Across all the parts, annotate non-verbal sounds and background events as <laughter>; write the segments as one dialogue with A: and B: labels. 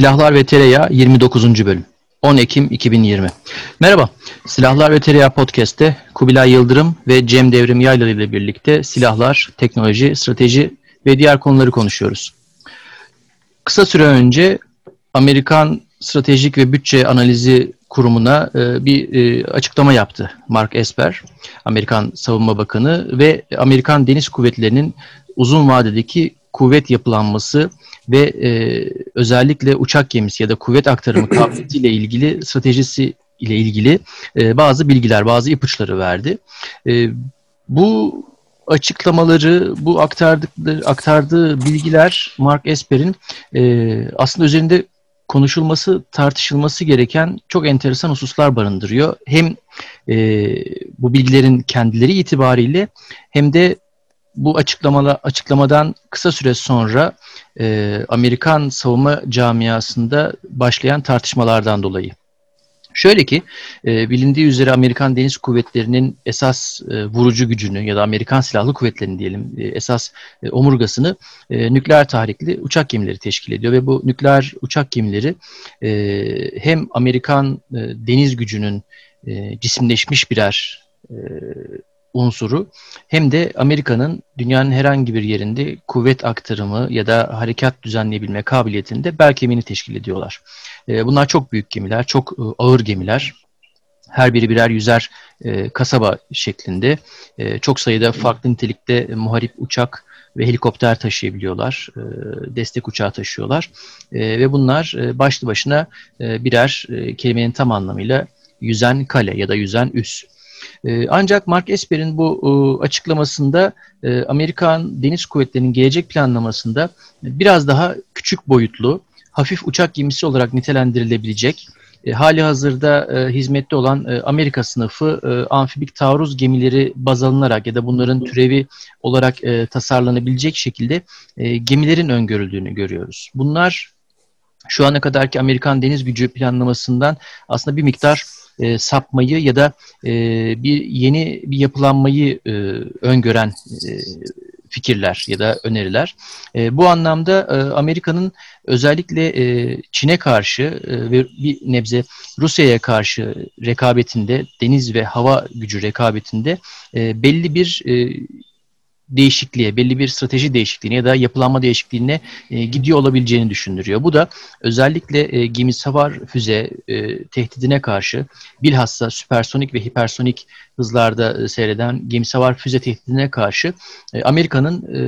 A: Silahlar ve Tereyağı 29. bölüm 10 Ekim 2020 Merhaba, Silahlar ve Tereyağı Podcast'te Kubilay Yıldırım ve Cem Devrim Yaylalı ile birlikte silahlar, teknoloji, strateji ve diğer konuları konuşuyoruz. Kısa süre önce Amerikan Stratejik ve Bütçe Analizi Kurumu'na e, bir e, açıklama yaptı Mark Esper, Amerikan Savunma Bakanı ve Amerikan Deniz Kuvvetleri'nin uzun vadedeki kuvvet yapılanması ve e, özellikle uçak gemisi ya da kuvvet aktarımı <clears throat> kabiliyetiyle ilgili stratejisi ile ilgili e, bazı bilgiler, bazı ipuçları verdi. E, bu açıklamaları, bu aktardıkları, aktardığı bilgiler Mark Esper'in e, aslında üzerinde konuşulması, tartışılması gereken çok enteresan hususlar barındırıyor. Hem e, bu bilgilerin kendileri itibariyle hem de bu açıklamalar açıklamadan kısa süre sonra e, Amerikan savunma camiasında başlayan tartışmalardan dolayı. Şöyle ki e, bilindiği üzere Amerikan Deniz Kuvvetleri'nin esas e, vurucu gücünü ya da Amerikan Silahlı Kuvvetleri'nin diyelim e, esas e, omurgasını e, nükleer tahrikli uçak gemileri teşkil ediyor ve bu nükleer uçak gemileri e, hem Amerikan e, deniz gücünün e, cisimleşmiş birer e, unsuru hem de Amerika'nın dünyanın herhangi bir yerinde kuvvet aktarımı ya da harekat düzenleyebilme kabiliyetinde bel kemiğini teşkil ediyorlar. E, bunlar çok büyük gemiler, çok e, ağır gemiler. Her biri birer yüzer e, kasaba şeklinde. çok sayıda farklı nitelikte muharip uçak ve helikopter taşıyabiliyorlar. destek uçağı taşıyorlar. ve bunlar başlı başına birer kelimenin tam anlamıyla yüzen kale ya da yüzen üs. Ee, ancak Mark Esper'in bu e, açıklamasında e, Amerikan Deniz Kuvvetleri'nin gelecek planlamasında biraz daha küçük boyutlu, hafif uçak gemisi olarak nitelendirilebilecek, e, hali hazırda hizmette olan Amerika sınıfı amfibik taarruz gemileri baz alınarak ya da bunların türevi olarak tasarlanabilecek şekilde gemilerin öngörüldüğünü görüyoruz. Bunlar şu ana kadarki Amerikan deniz gücü planlamasından aslında bir miktar e, sapmayı ya da e, bir yeni bir yapılanmayı e, öngören e, fikirler ya da öneriler. E, bu anlamda e, Amerika'nın özellikle e, Çin'e karşı e, ve bir nebze Rusya'ya karşı rekabetinde, deniz ve hava gücü rekabetinde e, belli bir e, değişikliğe, belli bir strateji değişikliğine ya da yapılanma değişikliğine e, gidiyor olabileceğini düşündürüyor. Bu da özellikle e, gemi savar füze e, tehdidine karşı bilhassa süpersonik ve hipersonik hızlarda e, seyreden gemi savar füze tehdidine karşı e, Amerika'nın e,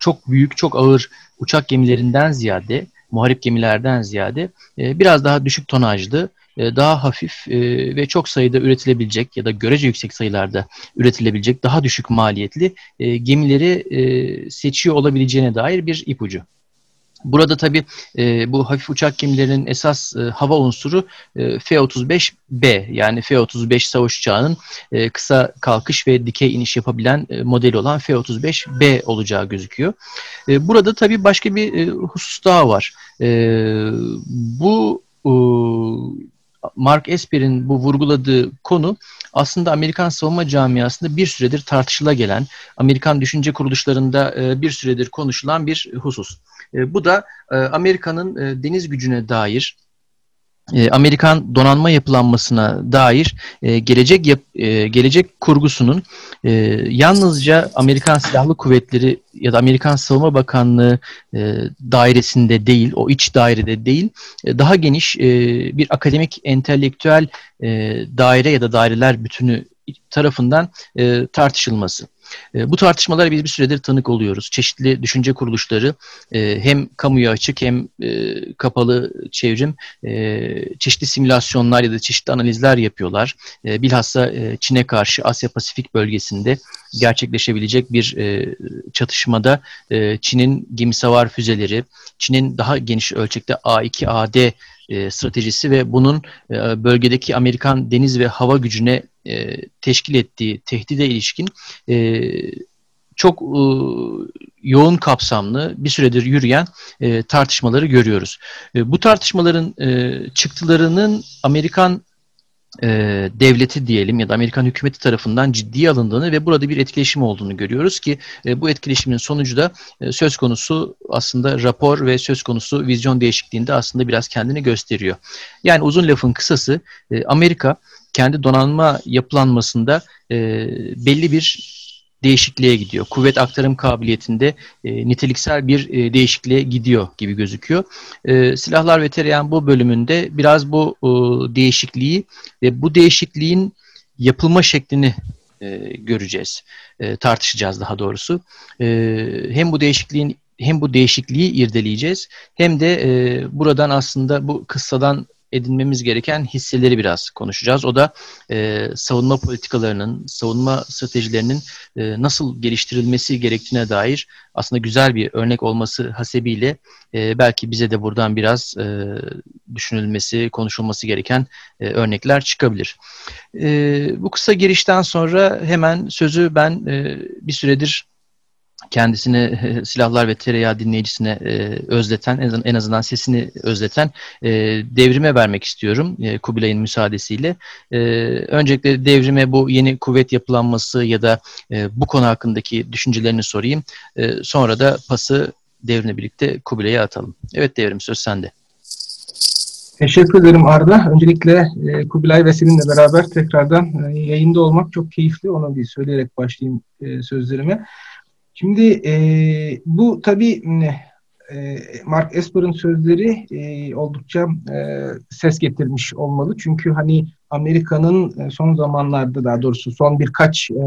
A: çok büyük, çok ağır uçak gemilerinden ziyade, muharip gemilerden ziyade e, biraz daha düşük tonajlı daha hafif e, ve çok sayıda üretilebilecek ya da görece yüksek sayılarda üretilebilecek daha düşük maliyetli e, gemileri seçiyor olabileceğine dair bir ipucu. Burada tabi e, bu hafif uçak gemilerinin esas e, hava unsuru e, F-35B yani F-35 savaş uçağının e, kısa kalkış ve dikey iniş yapabilen e, modeli olan F-35B olacağı gözüküyor. E, burada tabi başka bir e, husus daha var. E, bu e, Mark Esper'in bu vurguladığı konu aslında Amerikan savunma camiasında bir süredir tartışıla gelen, Amerikan düşünce kuruluşlarında e, bir süredir konuşulan bir husus. E, bu da e, Amerika'nın deniz gücüne dair e, Amerikan donanma yapılanmasına dair e, gelecek yap, e, gelecek kurgusunun e, yalnızca Amerikan Silahlı Kuvvetleri ya da Amerikan Savunma Bakanlığı dairesinde değil, o iç dairede değil, daha geniş bir akademik entelektüel daire ya da daireler bütünü tarafından tartışılması. E, bu tartışmalara biz bir süredir tanık oluyoruz. Çeşitli düşünce kuruluşları e, hem kamuya açık hem e, kapalı çevrim çeşitli simülasyonlar ya da çeşitli analizler yapıyorlar. bilhassa Çin'e karşı Asya Pasifik bölgesinde gerçekleşebilecek bir çatışmada Çin'in gemi savar füzeleri, Çin'in daha geniş ölçekte A2AD e, stratejisi ve bunun e, bölgedeki Amerikan deniz ve hava gücüne e, teşkil ettiği tehdide ilişkin e, çok e, yoğun kapsamlı bir süredir yürüyen e, tartışmaları görüyoruz. E, bu tartışmaların e, çıktılarının Amerikan e, devleti diyelim ya da Amerikan hükümeti tarafından ciddiye alındığını ve burada bir etkileşim olduğunu görüyoruz ki e, bu etkileşimin sonucu da e, söz konusu aslında rapor ve söz konusu vizyon değişikliğinde aslında biraz kendini gösteriyor. Yani uzun lafın kısası e, Amerika kendi donanma yapılanmasında e, belli bir değişikliğe gidiyor. Kuvvet aktarım kabiliyetinde e, niteliksel bir e, değişikliğe gidiyor gibi gözüküyor. E, Silahlar ve Tereyan bu bölümünde biraz bu e, değişikliği ve bu değişikliğin yapılma şeklini e, göreceğiz. E, tartışacağız daha doğrusu. E, hem bu değişikliğin hem bu değişikliği irdeleyeceğiz hem de e, buradan aslında bu kıssadan edinmemiz gereken hisseleri biraz konuşacağız. O da e, savunma politikalarının, savunma stratejilerinin e, nasıl geliştirilmesi gerektiğine dair aslında güzel bir örnek olması hasebiyle e, belki bize de buradan biraz e, düşünülmesi, konuşulması gereken e, örnekler çıkabilir. E, bu kısa girişten sonra hemen sözü ben e, bir süredir kendisini <laughs> silahlar ve tereyağı dinleyicisine e, özleten, en azından sesini özleten e, devrime vermek istiyorum e, Kubilay'ın müsaadesiyle. E, öncelikle devrime bu yeni kuvvet yapılanması ya da e, bu konu hakkındaki düşüncelerini sorayım. Sonra da pası devrimle birlikte Kubilay'a atalım. Evet devrim söz sende.
B: Teşekkür ederim Arda. Öncelikle e, Kubilay ve seninle beraber tekrardan yayında olmak çok keyifli. Onu bir söyleyerek başlayayım e, sözlerime. Şimdi e, bu tabii e, Mark Esper'ın sözleri e, oldukça e, ses getirmiş olmalı. Çünkü hani Amerika'nın e, son zamanlarda daha doğrusu son birkaç e,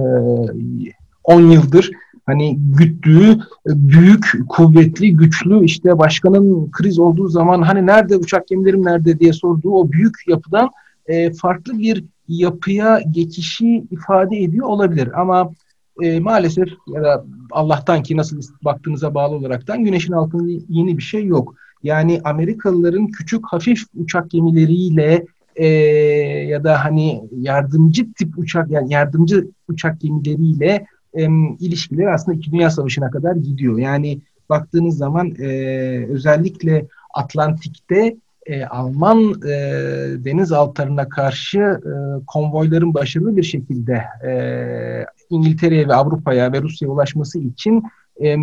B: yıldır hani güttüğü büyük, kuvvetli, güçlü işte başkanın kriz olduğu zaman hani nerede uçak gemilerim nerede diye sorduğu o büyük yapıdan e, farklı bir yapıya geçişi ifade ediyor olabilir. Ama e, maalesef ya da Allah'tan ki nasıl baktığınıza bağlı olaraktan güneşin altında yeni bir şey yok. Yani Amerikalıların küçük hafif uçak gemileriyle e, ya da hani yardımcı tip uçak yani yardımcı uçak gemileriyle e, ilişkileri aslında İki Dünya Savaşı'na kadar gidiyor. Yani baktığınız zaman e, özellikle Atlantik'te e, Alman e, denizaltılarına karşı e, konvoyların başarılı bir şekilde e, İngiltere'ye ve Avrupa'ya ve Rusya'ya ulaşması için e,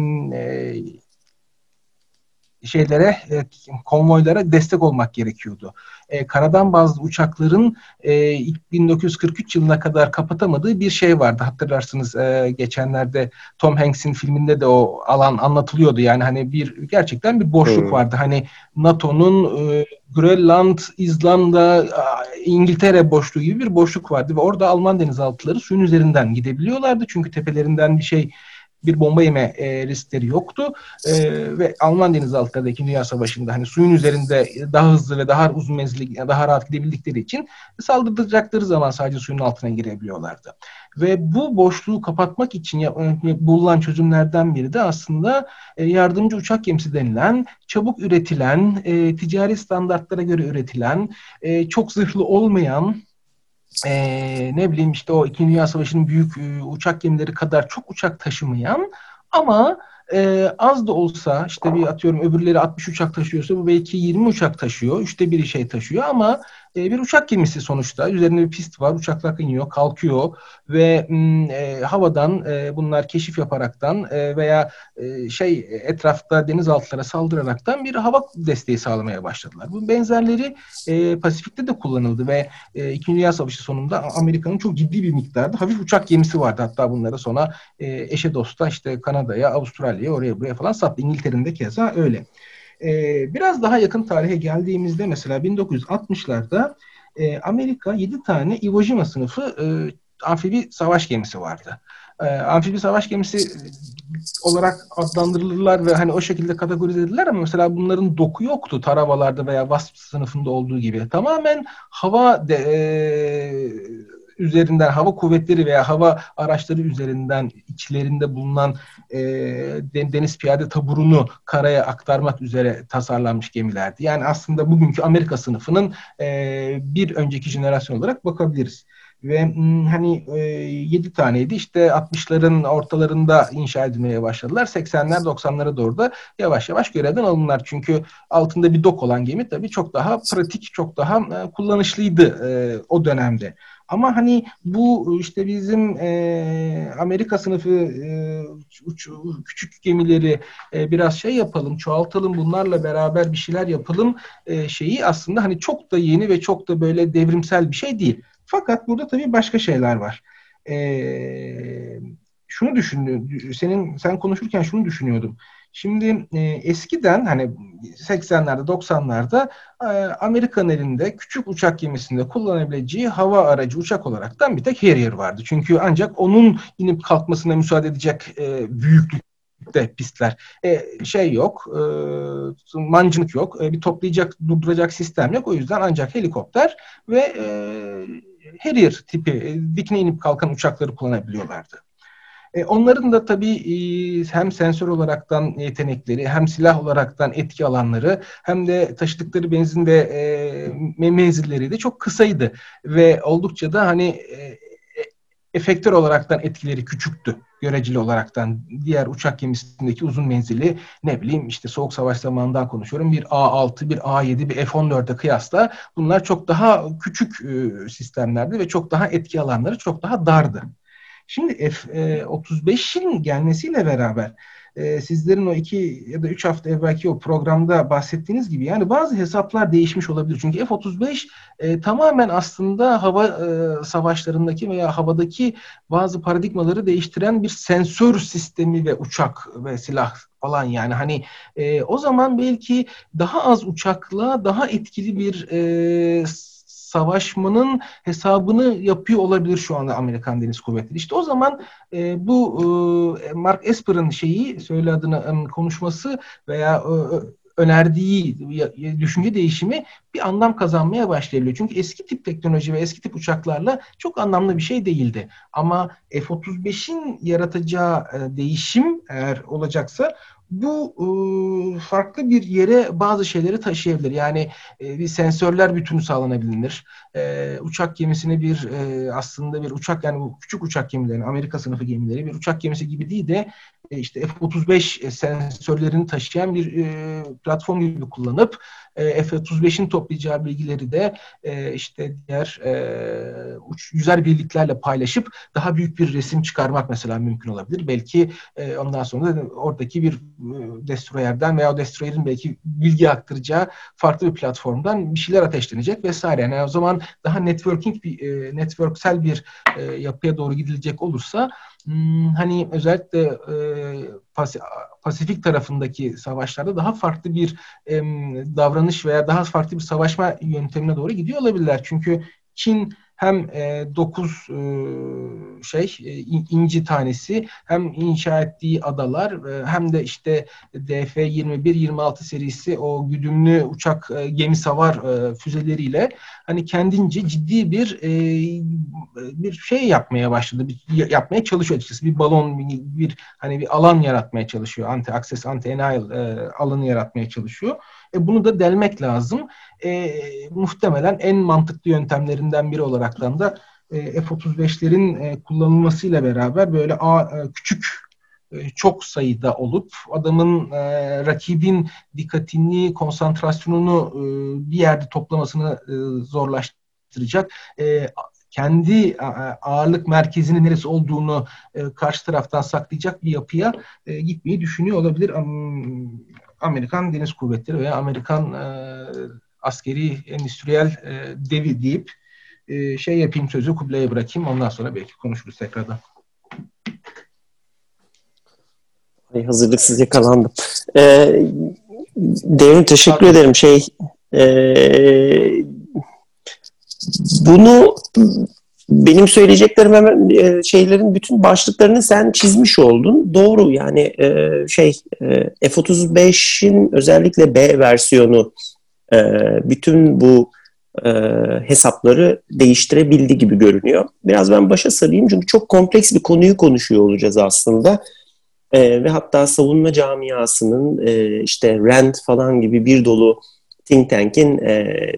B: şeylere, e, konvoylara destek olmak gerekiyordu. E, karadan bazı uçakların e, 1943 yılına kadar kapatamadığı bir şey vardı. Hatırlarsınız e, geçenlerde Tom Hanks'in filminde de o alan anlatılıyordu. Yani hani bir gerçekten bir boşluk hmm. vardı. Hani NATO'nun e, Grönland, İzlanda, İngiltere boşluğu gibi bir boşluk vardı ve orada Alman denizaltıları suyun üzerinden gidebiliyorlardı. Çünkü tepelerinden bir şey bir bomba yeme e, riskleri yoktu. E, ve Alman denizaltılarındaki Dünya Savaşı'nda hani suyun üzerinde daha hızlı ve daha uzun menzilli, daha rahat gidebildikleri için saldıracakları zaman sadece suyun altına girebiliyorlardı. Ve bu boşluğu kapatmak için e, bulunan çözümlerden biri de aslında e, yardımcı uçak gemisi denilen, çabuk üretilen, e, ticari standartlara göre üretilen, e, çok zırhlı olmayan e, ne bileyim işte o İkinci Dünya Savaşı'nın büyük e, uçak gemileri kadar çok uçak taşımayan ama e, az da olsa işte bir atıyorum öbürleri 60 uçak taşıyorsa bu belki 20 uçak taşıyor. Üçte biri şey taşıyor ama e, bir uçak gemisi sonuçta. Üzerinde bir pist var. Uçaklar iniyor, kalkıyor ve e, havadan e, bunlar keşif yaparaktan e, veya e, şey etrafta denizaltılara saldıraraktan bir hava desteği sağlamaya başladılar. Bu benzerleri e, Pasifik'te de kullanıldı ve e, İkinci Dünya Savaşı sonunda Amerika'nın çok ciddi bir miktarda hafif uçak gemisi vardı. Hatta bunları sonra e, eşe dosta işte Kanada'ya, Avustralya'ya, oraya buraya falan sattı. İngiltere'nin de keza öyle. E, biraz daha yakın tarihe geldiğimizde mesela 1960'larda e, Amerika 7 tane Iwo Jima sınıfı e, amfibi savaş gemisi vardı. E, amfibi savaş gemisi olarak adlandırılırlar ve hani o şekilde kategorize edilirler ama mesela bunların doku yoktu taravalarda veya WASP sınıfında olduğu gibi. Tamamen hava de, e, üzerinden hava kuvvetleri veya hava araçları üzerinden içlerinde bulunan e, deniz piyade taburunu karaya aktarmak üzere tasarlanmış gemilerdi. Yani aslında bugünkü Amerika sınıfının e, bir önceki jenerasyon olarak bakabiliriz. Ve hani e, 7 taneydi işte 60'ların ortalarında inşa edilmeye başladılar. 80'ler 90'lara doğru da yavaş yavaş görevden alınlar. Çünkü altında bir dok olan gemi tabii çok daha pratik, çok daha e, kullanışlıydı e, o dönemde. Ama hani bu işte bizim e, Amerika sınıfı e, uç, küçük gemileri e, biraz şey yapalım, çoğaltalım, bunlarla beraber bir şeyler yapalım e, şeyi aslında hani çok da yeni ve çok da böyle devrimsel bir şey değil. Fakat burada tabii başka şeyler var. E, şunu düşündüm, senin sen konuşurken şunu düşünüyordum. Şimdi e, eskiden hani 80'lerde 90'larda e, Amerikan elinde küçük uçak gemisinde kullanabileceği hava aracı uçak olaraktan bir tek Harrier vardı. Çünkü ancak onun inip kalkmasına müsaade edecek e, büyüklükte pistler. E, şey yok, e, mancınık yok, e, bir toplayacak, durduracak sistem yok. O yüzden ancak helikopter ve e, Harrier tipi e, dikine inip kalkan uçakları kullanabiliyorlardı. E, onların da tabii e, hem sensör olaraktan yetenekleri, hem silah olaraktan etki alanları, hem de taşıdıkları benzin ve e, menzilleri de çok kısaydı ve oldukça da hani e, efektör olaraktan etkileri küçüktü göreceli olaraktan diğer uçak gemisindeki uzun menzili ne bileyim işte soğuk savaş zamanından konuşuyorum bir A6 bir A7 bir F14'e kıyasla bunlar çok daha küçük e, sistemlerdi ve çok daha etki alanları çok daha dardı. Şimdi F-35'in e, gelmesiyle beraber e, sizlerin o iki ya da üç hafta evvelki o programda bahsettiğiniz gibi yani bazı hesaplar değişmiş olabilir. Çünkü F-35 e, tamamen aslında hava e, savaşlarındaki veya havadaki bazı paradigmaları değiştiren bir sensör sistemi ve uçak ve silah falan yani hani e, o zaman belki daha az uçakla daha etkili bir e, savaşmanın hesabını yapıyor olabilir şu anda Amerikan Deniz Kuvvetleri. İşte o zaman e, bu e, Mark Esper'ın şeyi söyle adını e, konuşması veya e, önerdiği düşünce değişimi bir anlam kazanmaya başlayabiliyor. Çünkü eski tip teknoloji ve eski tip uçaklarla çok anlamlı bir şey değildi. Ama F-35'in yaratacağı e, değişim eğer olacaksa bu e, farklı bir yere bazı şeyleri taşıyabilir. Yani e, bir sensörler bütünü sağlanabilir. E, uçak gemisini bir e, aslında bir uçak yani bu küçük uçak gemileri, Amerika sınıfı gemileri bir uçak gemisi gibi değil de e, işte F-35 sensörlerini taşıyan bir e, platform gibi kullanıp e, F-35'in toplayacağı bilgileri de e, işte diğer e, uç, yüzer birliklerle paylaşıp daha büyük bir resim çıkarmak mesela mümkün olabilir. Belki e, ondan sonra da oradaki bir e, destroyerden veya o destroyerin belki bilgi aktaracağı farklı bir platformdan bir şeyler ateşlenecek vesaire. Yani o zaman daha networking bir e, networksel bir e, yapıya doğru gidilecek olursa hani özellikle e, Pasifik tarafındaki savaşlarda daha farklı bir e, davranış veya daha farklı bir savaşma yöntemine doğru gidiyor olabilirler. Çünkü Çin hem e, 9 e, şey e, inci tanesi hem inşa ettiği adalar e, hem de işte DF-21-26 serisi o güdümlü uçak e, gemi savar e, füzeleriyle hani kendince ciddi bir e, bir şey yapmaya başladı. Bir, yapmaya çalışıyor açıkçası. Bir balon bir, bir hani bir alan yaratmaya çalışıyor. Anti access anti enile e, alanı yaratmaya çalışıyor. E, bunu da delmek lazım. E, muhtemelen en mantıklı yöntemlerinden biri olaraktan da e, F-35'lerin e, kullanılmasıyla beraber böyle a, e, küçük e, çok sayıda olup adamın e, rakibin dikkatini, konsantrasyonunu e, bir yerde toplamasını e, zorlaştıracak. E, kendi ağırlık merkezinin neresi olduğunu e, karşı taraftan saklayacak bir yapıya e, gitmeyi düşünüyor olabilir. Amerikan Deniz Kuvvetleri veya Amerikan e, askeri endüstriyel e, devi deyip e, şey yapayım sözü Kubilay'a bırakayım. Ondan sonra belki konuşuruz tekrardan.
C: Ay, hazırlıksız yakalandım. Ee, Devrim teşekkür Tabii. ederim. Şey e, bunu benim söyleyeceklerim hemen e, şeylerin bütün başlıklarını sen çizmiş oldun. Doğru yani e, şey e, F-35'in özellikle B versiyonu bütün bu hesapları değiştirebildi gibi görünüyor. Biraz ben başa sarayım çünkü çok kompleks bir konuyu konuşuyor olacağız aslında. Ve hatta savunma camiasının işte RAND falan gibi bir dolu think tank'in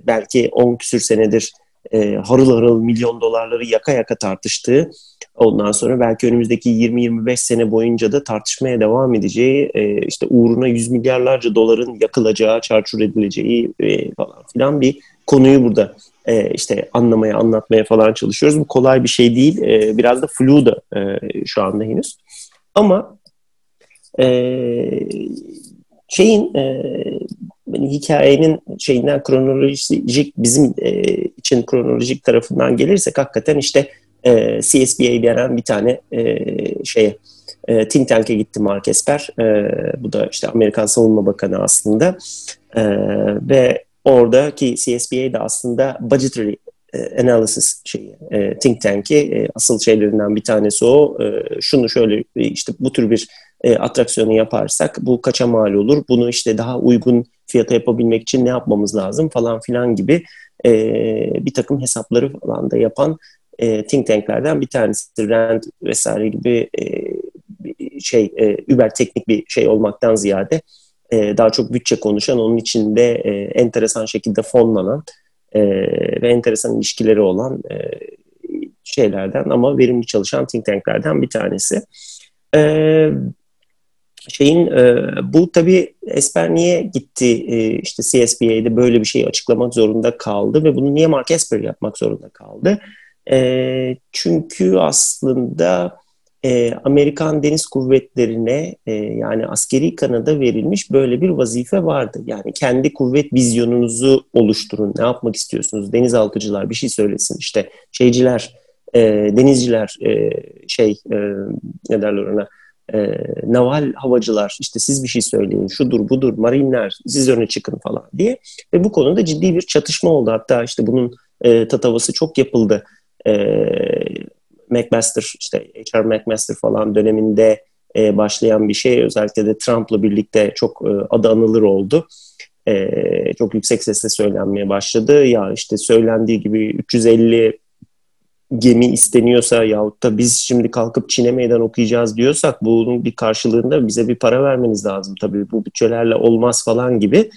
C: belki 10 küsür senedir e, harıl harıl milyon dolarları yaka yaka tartıştığı ondan sonra belki önümüzdeki 20-25 sene boyunca da tartışmaya devam edeceği e, işte uğruna yüz milyarlarca doların yakılacağı, çarçur edileceği e, falan filan bir konuyu burada e, işte anlamaya, anlatmaya falan çalışıyoruz. Bu kolay bir şey değil. E, biraz da flu da e, şu anda henüz. Ama e, şeyin e, hikayenin şeyinden kronolojik bizim e, için kronolojik tarafından gelirsek hakikaten işte e, CSBA denen bir tane e, şeye e, think tank'e gitti Mark Esper. E, bu da işte Amerikan Savunma Bakanı aslında. E, ve oradaki CSBA da aslında budgetary e, analysis şeyi, e, think tank'i e, asıl şeylerinden bir tanesi o. E, şunu şöyle işte bu tür bir e, atraksiyonu yaparsak bu kaça mal olur? Bunu işte daha uygun fiyata yapabilmek için ne yapmamız lazım falan filan gibi e, bir takım hesapları falan da yapan e, think tanklerden bir tanesi. Rand vesaire gibi e, şey e, über teknik bir şey olmaktan ziyade e, daha çok bütçe konuşan, onun içinde e, enteresan şekilde fonlanan e, ve enteresan ilişkileri olan e, şeylerden ama verimli çalışan think tanklerden bir tanesi. E, şeyin e, bu tabii Esper niye gitti e, işte CSBA'de böyle bir şey açıklamak zorunda kaldı ve bunu niye Mark Esper yapmak zorunda kaldı? E, çünkü aslında e, Amerikan Deniz Kuvvetleri'ne e, yani askeri kanada verilmiş böyle bir vazife vardı. Yani kendi kuvvet vizyonunuzu oluşturun. Ne yapmak istiyorsunuz? Denizaltıcılar bir şey söylesin. İşte şeyciler, e, denizciler, e, şey e, ne derler ona e, naval havacılar işte siz bir şey söyleyin şudur budur marinler siz öne çıkın falan diye. Ve bu konuda ciddi bir çatışma oldu. Hatta işte bunun e, tatavası çok yapıldı. E, McMaster işte HR McMaster falan döneminde e, başlayan bir şey. Özellikle de Trump'la birlikte çok e, adı anılır oldu. E, çok yüksek sesle söylenmeye başladı. Ya işte söylendiği gibi 350 gemi isteniyorsa yahut da biz şimdi kalkıp Çin'e meydan okuyacağız diyorsak bunun bir karşılığında bize bir para vermeniz lazım. Tabii bu bütçelerle olmaz falan gibi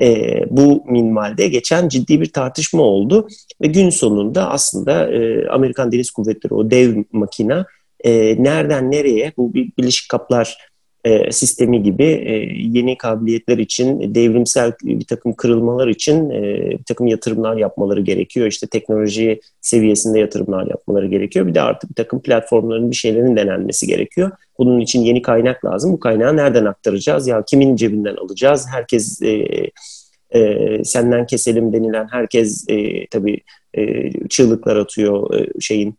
C: e, bu minvalde geçen ciddi bir tartışma oldu. Ve gün sonunda aslında e, Amerikan Deniz Kuvvetleri o dev makina e, nereden nereye bu bir Birleşik Kaplar e, sistemi gibi e, yeni kabiliyetler için, devrimsel bir takım kırılmalar için e, bir takım yatırımlar yapmaları gerekiyor. İşte teknoloji seviyesinde yatırımlar yapmaları gerekiyor. Bir de artık bir takım platformların bir şeylerin denenmesi gerekiyor. Bunun için yeni kaynak lazım. Bu kaynağı nereden aktaracağız? Ya kimin cebinden alacağız? Herkes e, e, senden keselim denilen herkes e, tabii e, çığlıklar atıyor e, şeyin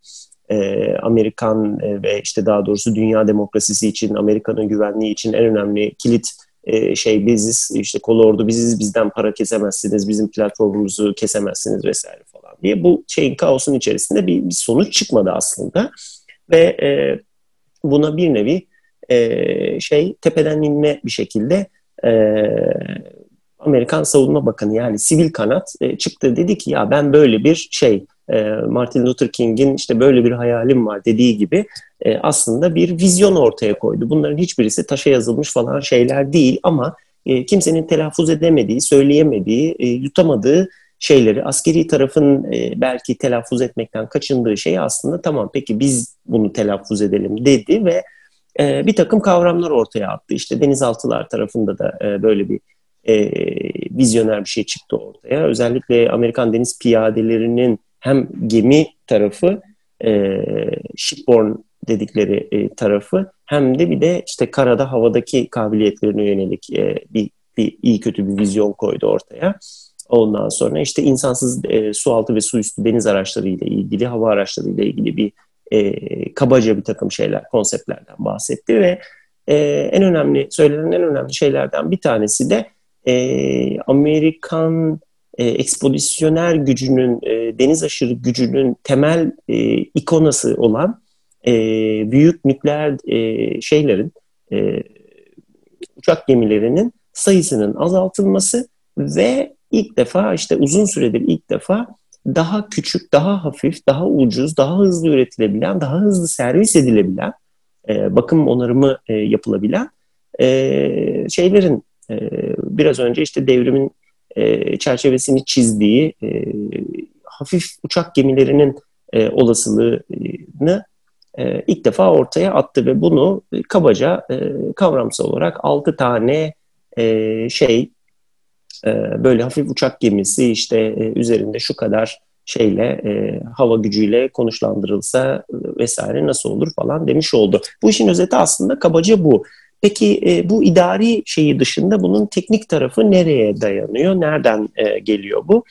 C: e, Amerikan e, ve işte daha doğrusu dünya demokrasisi için, Amerika'nın güvenliği için en önemli kilit e, şey biziz, işte kol ordu biziz, bizden para kesemezsiniz, bizim platformumuzu kesemezsiniz vesaire falan diye. Bu şeyin kaosun içerisinde bir, bir sonuç çıkmadı aslında ve e, buna bir nevi e, şey tepeden inme bir şekilde e, Amerikan Savunma Bakanı yani sivil kanat e, çıktı dedi ki ya ben böyle bir şey e, Martin Luther King'in işte böyle bir hayalim var dediği gibi e, aslında bir vizyon ortaya koydu. Bunların hiçbirisi taşa yazılmış falan şeyler değil ama e, kimsenin telaffuz edemediği, söyleyemediği, e, yutamadığı şeyleri askeri tarafın e, belki telaffuz etmekten kaçındığı şey aslında tamam peki biz bunu telaffuz edelim dedi ve e, bir takım kavramlar ortaya attı. İşte denizaltılar tarafında da e, böyle bir e, vizyoner bir şey çıktı ortaya. Özellikle Amerikan deniz piyadelerinin hem gemi tarafı e, shipborne dedikleri e, tarafı hem de bir de işte karada havadaki kabiliyetlerine yönelik e, bir, bir iyi kötü bir vizyon koydu ortaya. Ondan sonra işte insansız e, su altı ve su üstü deniz araçları ile ilgili, hava araçları ile ilgili bir e, kabaca bir takım şeyler, konseptlerden bahsetti ve e, en önemli, söylenen en önemli şeylerden bir tanesi de e, Amerikan e, ekspedisyoner gücünün, e, deniz aşırı gücünün temel e, ikonası olan e, büyük nükleer e, şeylerin, e, uçak gemilerinin sayısının azaltılması ve ilk defa işte uzun süredir ilk defa daha küçük, daha hafif, daha ucuz, daha hızlı üretilebilen, daha hızlı servis edilebilen, e, bakım onarımı e, yapılabilen e, şeylerin e, biraz önce işte devrimin e, çerçevesini çizdiği e, hafif uçak gemilerinin e, olasılığını ilk defa ortaya attı ve bunu kabaca kavramsal olarak 6 tane şey böyle hafif uçak gemisi işte üzerinde şu kadar şeyle e, hava gücüyle konuşlandırılsa vesaire nasıl olur falan demiş oldu. Bu işin özeti aslında kabaca bu. Peki e, bu idari şeyi dışında bunun teknik tarafı nereye dayanıyor? Nereden e, geliyor bu?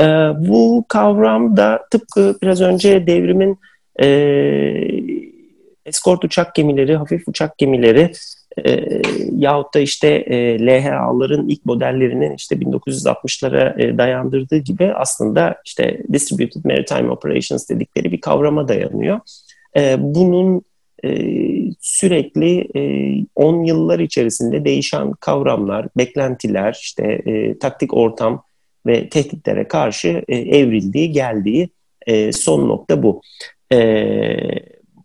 C: E, bu kavram da tıpkı biraz önce devrimin e, eskort uçak gemileri, hafif uçak gemileri e, yahut da işte e, LHA'ların ilk modellerinin işte 1960'lara e, dayandırdığı gibi aslında işte Distributed Maritime Operations dedikleri bir kavrama dayanıyor. E, bunun e, sürekli 10 e, yıllar içerisinde değişen kavramlar, beklentiler, işte e, taktik ortam ve tehditlere karşı e, evrildiği, geldiği e, son nokta bu. E,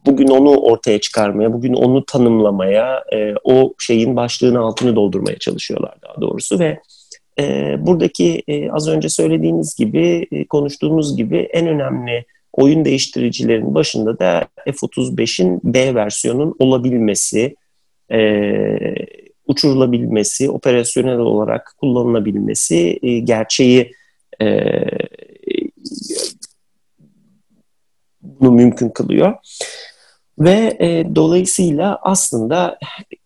C: bugün onu ortaya çıkarmaya, bugün onu tanımlamaya, e, o şeyin başlığını altını doldurmaya çalışıyorlar daha doğrusu ve e, buradaki e, az önce söylediğiniz gibi, e, konuştuğumuz gibi en önemli oyun değiştiricilerin başında da F-35'in B versiyonun olabilmesi, e, uçurulabilmesi, operasyonel olarak kullanılabilmesi e, gerçeği e, bunu mümkün kılıyor. Ve e, dolayısıyla aslında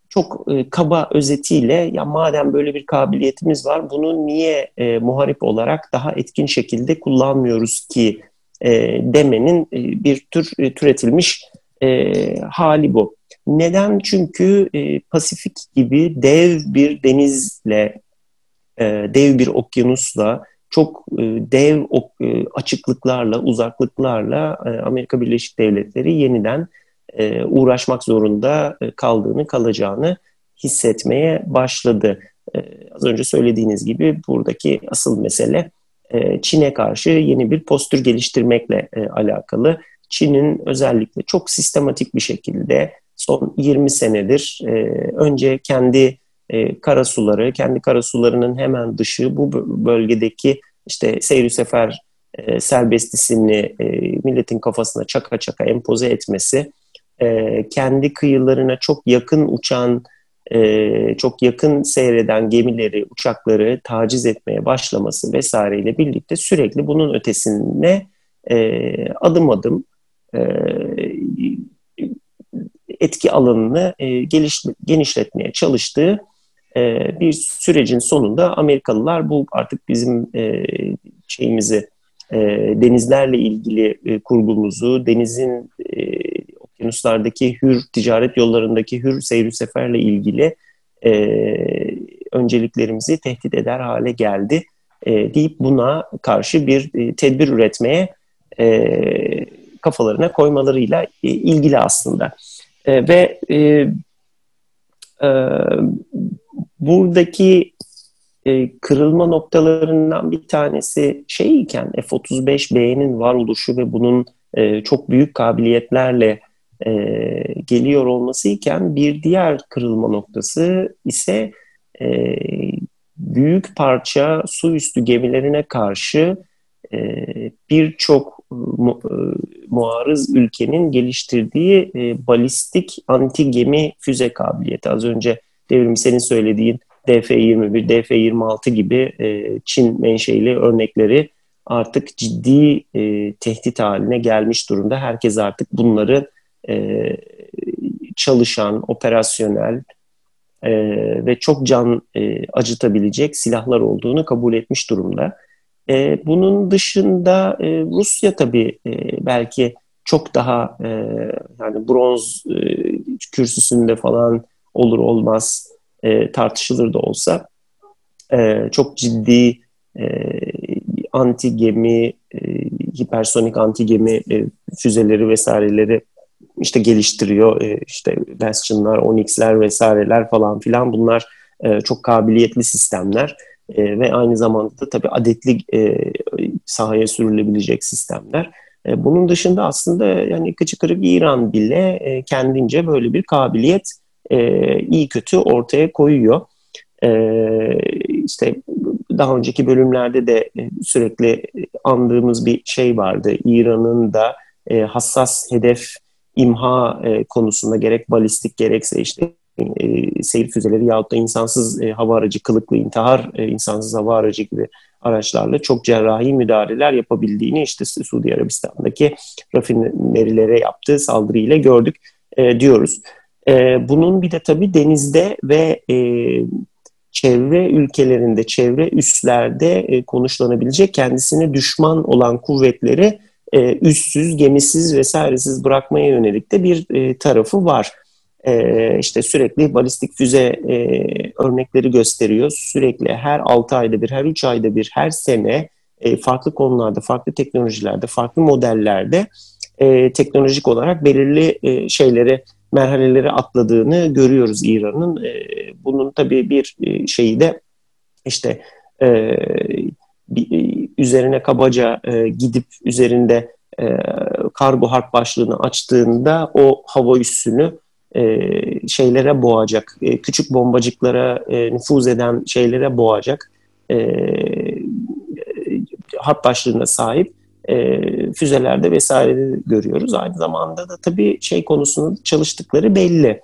C: çok e, kaba özetiyle ya madem böyle bir kabiliyetimiz var bunu niye e, muharip olarak daha etkin şekilde kullanmıyoruz ki e, demenin e, bir tür e, türetilmiş e, hali bu. Neden? Çünkü e, Pasifik gibi dev bir denizle, e, dev bir okyanusla, çok e, dev e, açıklıklarla, uzaklıklarla e, Amerika Birleşik Devletleri yeniden e, uğraşmak zorunda e, kaldığını, kalacağını hissetmeye başladı. E, az önce söylediğiniz gibi buradaki asıl mesele e, Çin'e karşı yeni bir postür geliştirmekle e, alakalı. Çin'in özellikle çok sistematik bir şekilde son 20 senedir e, önce kendi karasuları, kendi karasularının hemen dışı bu bölgedeki işte seyir sefer serbestisini milletin kafasına çaka çaka empoze etmesi, kendi kıyılarına çok yakın uçan e, çok yakın seyreden gemileri, uçakları taciz etmeye başlaması vesaireyle birlikte sürekli bunun ötesine e, adım adım e, etki alanını e, geliş, genişletmeye çalıştığı e, bir sürecin sonunda Amerikalılar bu artık bizim e, şeyimizi e, denizlerle ilgili e, kurgumuzu, denizin e, okyanuslardaki hür ticaret yollarındaki hür seyir seferle ilgili e, önceliklerimizi tehdit eder hale geldi e, deyip buna karşı bir e, tedbir üretmeye e, kafalarına koymalarıyla e, ilgili aslında. E, ve e, e, buradaki e, kırılma noktalarından bir tanesi şeyken F-35B'nin varoluşu ve bunun e, çok büyük kabiliyetlerle e, geliyor olması iken bir diğer kırılma noktası ise e, büyük parça su üstü gemilerine karşı e, birçok mu, e, muarız ülkenin geliştirdiği e, balistik anti gemi füze kabiliyeti. Az önce devrim senin söylediğin DF-21, DF-26 gibi e, Çin menşeili örnekleri artık ciddi e, tehdit haline gelmiş durumda. Herkes artık bunları e, çalışan, operasyonel e, ve çok can e, acıtabilecek silahlar olduğunu kabul etmiş durumda. E, bunun dışında e, Rusya tabii e, belki çok daha e, yani bronz e, kürsüsünde falan olur olmaz e, tartışılır da olsa e, çok ciddi e, anti gemi, e, hipersonik anti gemi e, füzeleri vesaireleri işte geliştiriyor. E, işte Bastion'lar, Onyx'ler vesaireler falan filan bunlar e, çok kabiliyetli sistemler e, ve aynı zamanda da tabii adetli e, sahaya sürülebilecek sistemler. E, bunun dışında aslında yani kıçı kırık İran bile e, kendince böyle bir kabiliyet e, iyi kötü ortaya koyuyor. E, işte daha önceki bölümlerde de e, sürekli andığımız bir şey vardı. İran'ın da e, hassas hedef imha e, konusunda gerek balistik gerekse işte e, seyir füzeleri yahut da insansız e, hava aracı, kılıklı intihar e, insansız hava aracı gibi araçlarla çok cerrahi müdahaleler yapabildiğini işte Suudi Arabistan'daki rafinerilere yaptığı saldırıyla gördük e, diyoruz. E, bunun bir de tabii denizde ve e, çevre ülkelerinde, çevre üslerde e, konuşlanabilecek kendisine düşman olan kuvvetleri e, üssüz, gemisiz vesairesiz bırakmaya yönelik de bir e, tarafı var. E, işte sürekli balistik füze e, örnekleri gösteriyor. Sürekli her 6 ayda bir, her 3 ayda bir, her sene e, farklı konularda, farklı teknolojilerde, farklı modellerde e, teknolojik olarak belirli e, şeyleri, merhaleleri atladığını görüyoruz İran'ın. E, bunun tabii bir e, şeyi de işte e, e, üzerine kabaca e, gidip üzerinde e, kargo harp başlığını açtığında o hava üssünü e, şeylere boğacak, e, küçük bombacıklara e, nüfuz eden şeylere boğacak e, harp başlığına sahip e, füzelerde vesaire görüyoruz. Aynı zamanda da tabii şey konusunda çalıştıkları belli.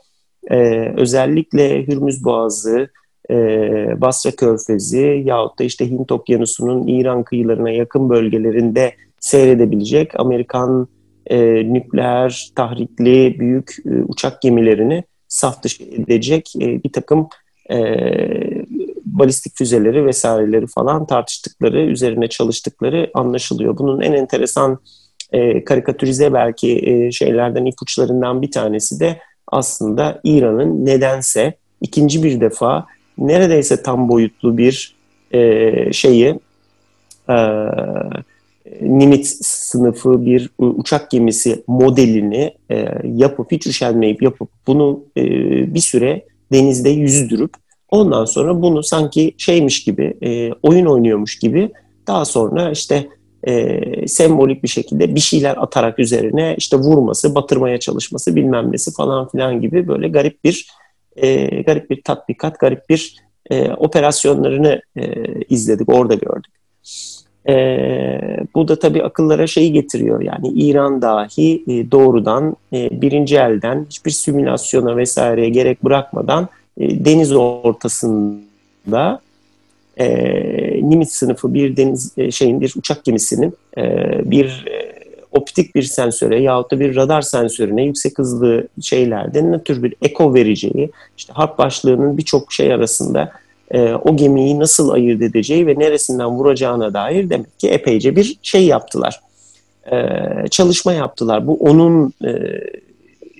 C: E, özellikle Hürmüz Boğazı, e, Basra Körfezi yahut da işte Hint Okyanusu'nun İran kıyılarına yakın bölgelerinde seyredebilecek Amerikan e, nükleer tahrikli büyük e, uçak gemilerini saf dışı edecek e, bir takım e, balistik füzeleri vesaireleri falan tartıştıkları, üzerine çalıştıkları anlaşılıyor. Bunun en enteresan e, karikatürize belki e, şeylerden ipuçlarından bir tanesi de aslında İran'ın nedense ikinci bir defa neredeyse tam boyutlu bir e, şeyi e, Nimitz sınıfı bir uçak gemisi modelini e, yapıp hiç üşenmeyip yapıp bunu e, bir süre denizde yüzdürüp ondan sonra bunu sanki şeymiş gibi e, oyun oynuyormuş gibi daha sonra işte e, sembolik bir şekilde bir şeyler atarak üzerine işte vurması, batırmaya çalışması bilmem nesi falan filan gibi böyle garip bir e, garip bir tatbikat, garip bir e, operasyonlarını e, izledik, orada gördük. E, bu da tabii akıllara şeyi getiriyor yani İran dahi e, doğrudan e, birinci elden hiçbir simülasyona vesaireye gerek bırakmadan e, deniz ortasında e, Nimitz sınıfı bir deniz e, şeyin bir uçak gemisinin e, bir e, optik bir sensöre yahut da bir radar sensörüne yüksek hızlı şeylerde ne tür bir eko vereceği, işte harp başlığının birçok şey arasında e, o gemiyi nasıl ayırt edeceği ve neresinden vuracağına dair demek ki epeyce bir şey yaptılar. E, çalışma yaptılar. Bu onun e,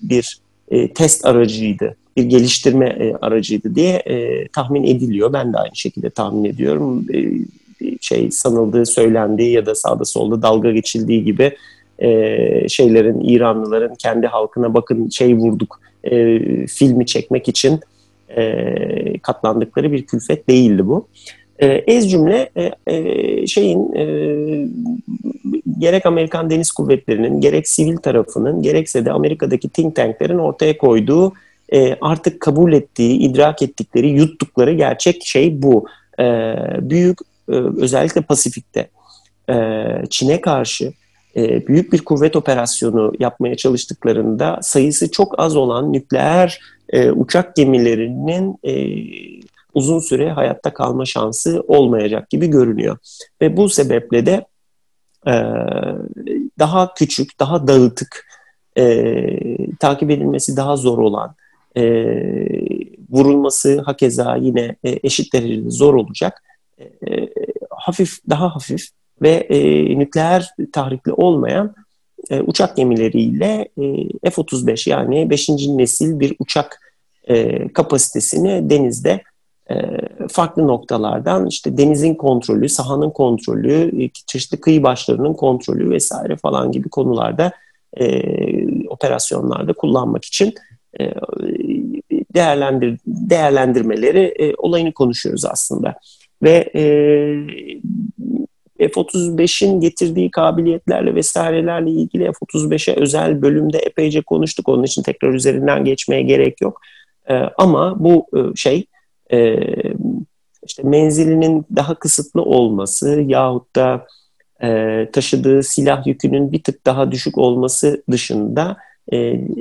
C: bir e, test aracıydı, bir geliştirme e, aracıydı diye e, tahmin ediliyor. Ben de aynı şekilde tahmin ediyorum. E, şey sanıldığı, söylendiği ya da sağda solda dalga geçildiği gibi e, şeylerin, İranlıların kendi halkına bakın şey vurduk e, filmi çekmek için e, katlandıkları bir külfet değildi bu. E, ez cümle e, e, şeyin e, gerek Amerikan Deniz Kuvvetleri'nin gerek sivil tarafının gerekse de Amerika'daki think tanklerin ortaya koyduğu e, artık kabul ettiği, idrak ettikleri, yuttukları gerçek şey bu. E, büyük e, özellikle Pasifik'te e, Çin'e karşı e, büyük bir kuvvet operasyonu yapmaya çalıştıklarında sayısı çok az olan nükleer e, uçak gemilerinin e, uzun süre hayatta kalma şansı olmayacak gibi görünüyor. Ve bu sebeple de daha küçük, daha dağıtık, takip edilmesi daha zor olan, vurulması hakeza yine e, eşit derecede zor olacak. Hafif, daha hafif ve e, nükleer tahrikli olmayan e, uçak gemileriyle e, F-35 yani 5. nesil bir uçak e, kapasitesini denizde e, farklı noktalardan işte denizin kontrolü, sahanın kontrolü, e, çeşitli kıyı başlarının kontrolü vesaire falan gibi konularda e, operasyonlarda kullanmak için e, değerlendir değerlendirmeleri e, olayını konuşuyoruz aslında. Ve e, F-35'in getirdiği kabiliyetlerle vesairelerle ilgili F-35'e özel bölümde epeyce konuştuk. Onun için tekrar üzerinden geçmeye gerek yok. E, ama bu e, şey e, işte menzilinin daha kısıtlı olması yahut da e, taşıdığı silah yükünün bir tık daha düşük olması dışında e,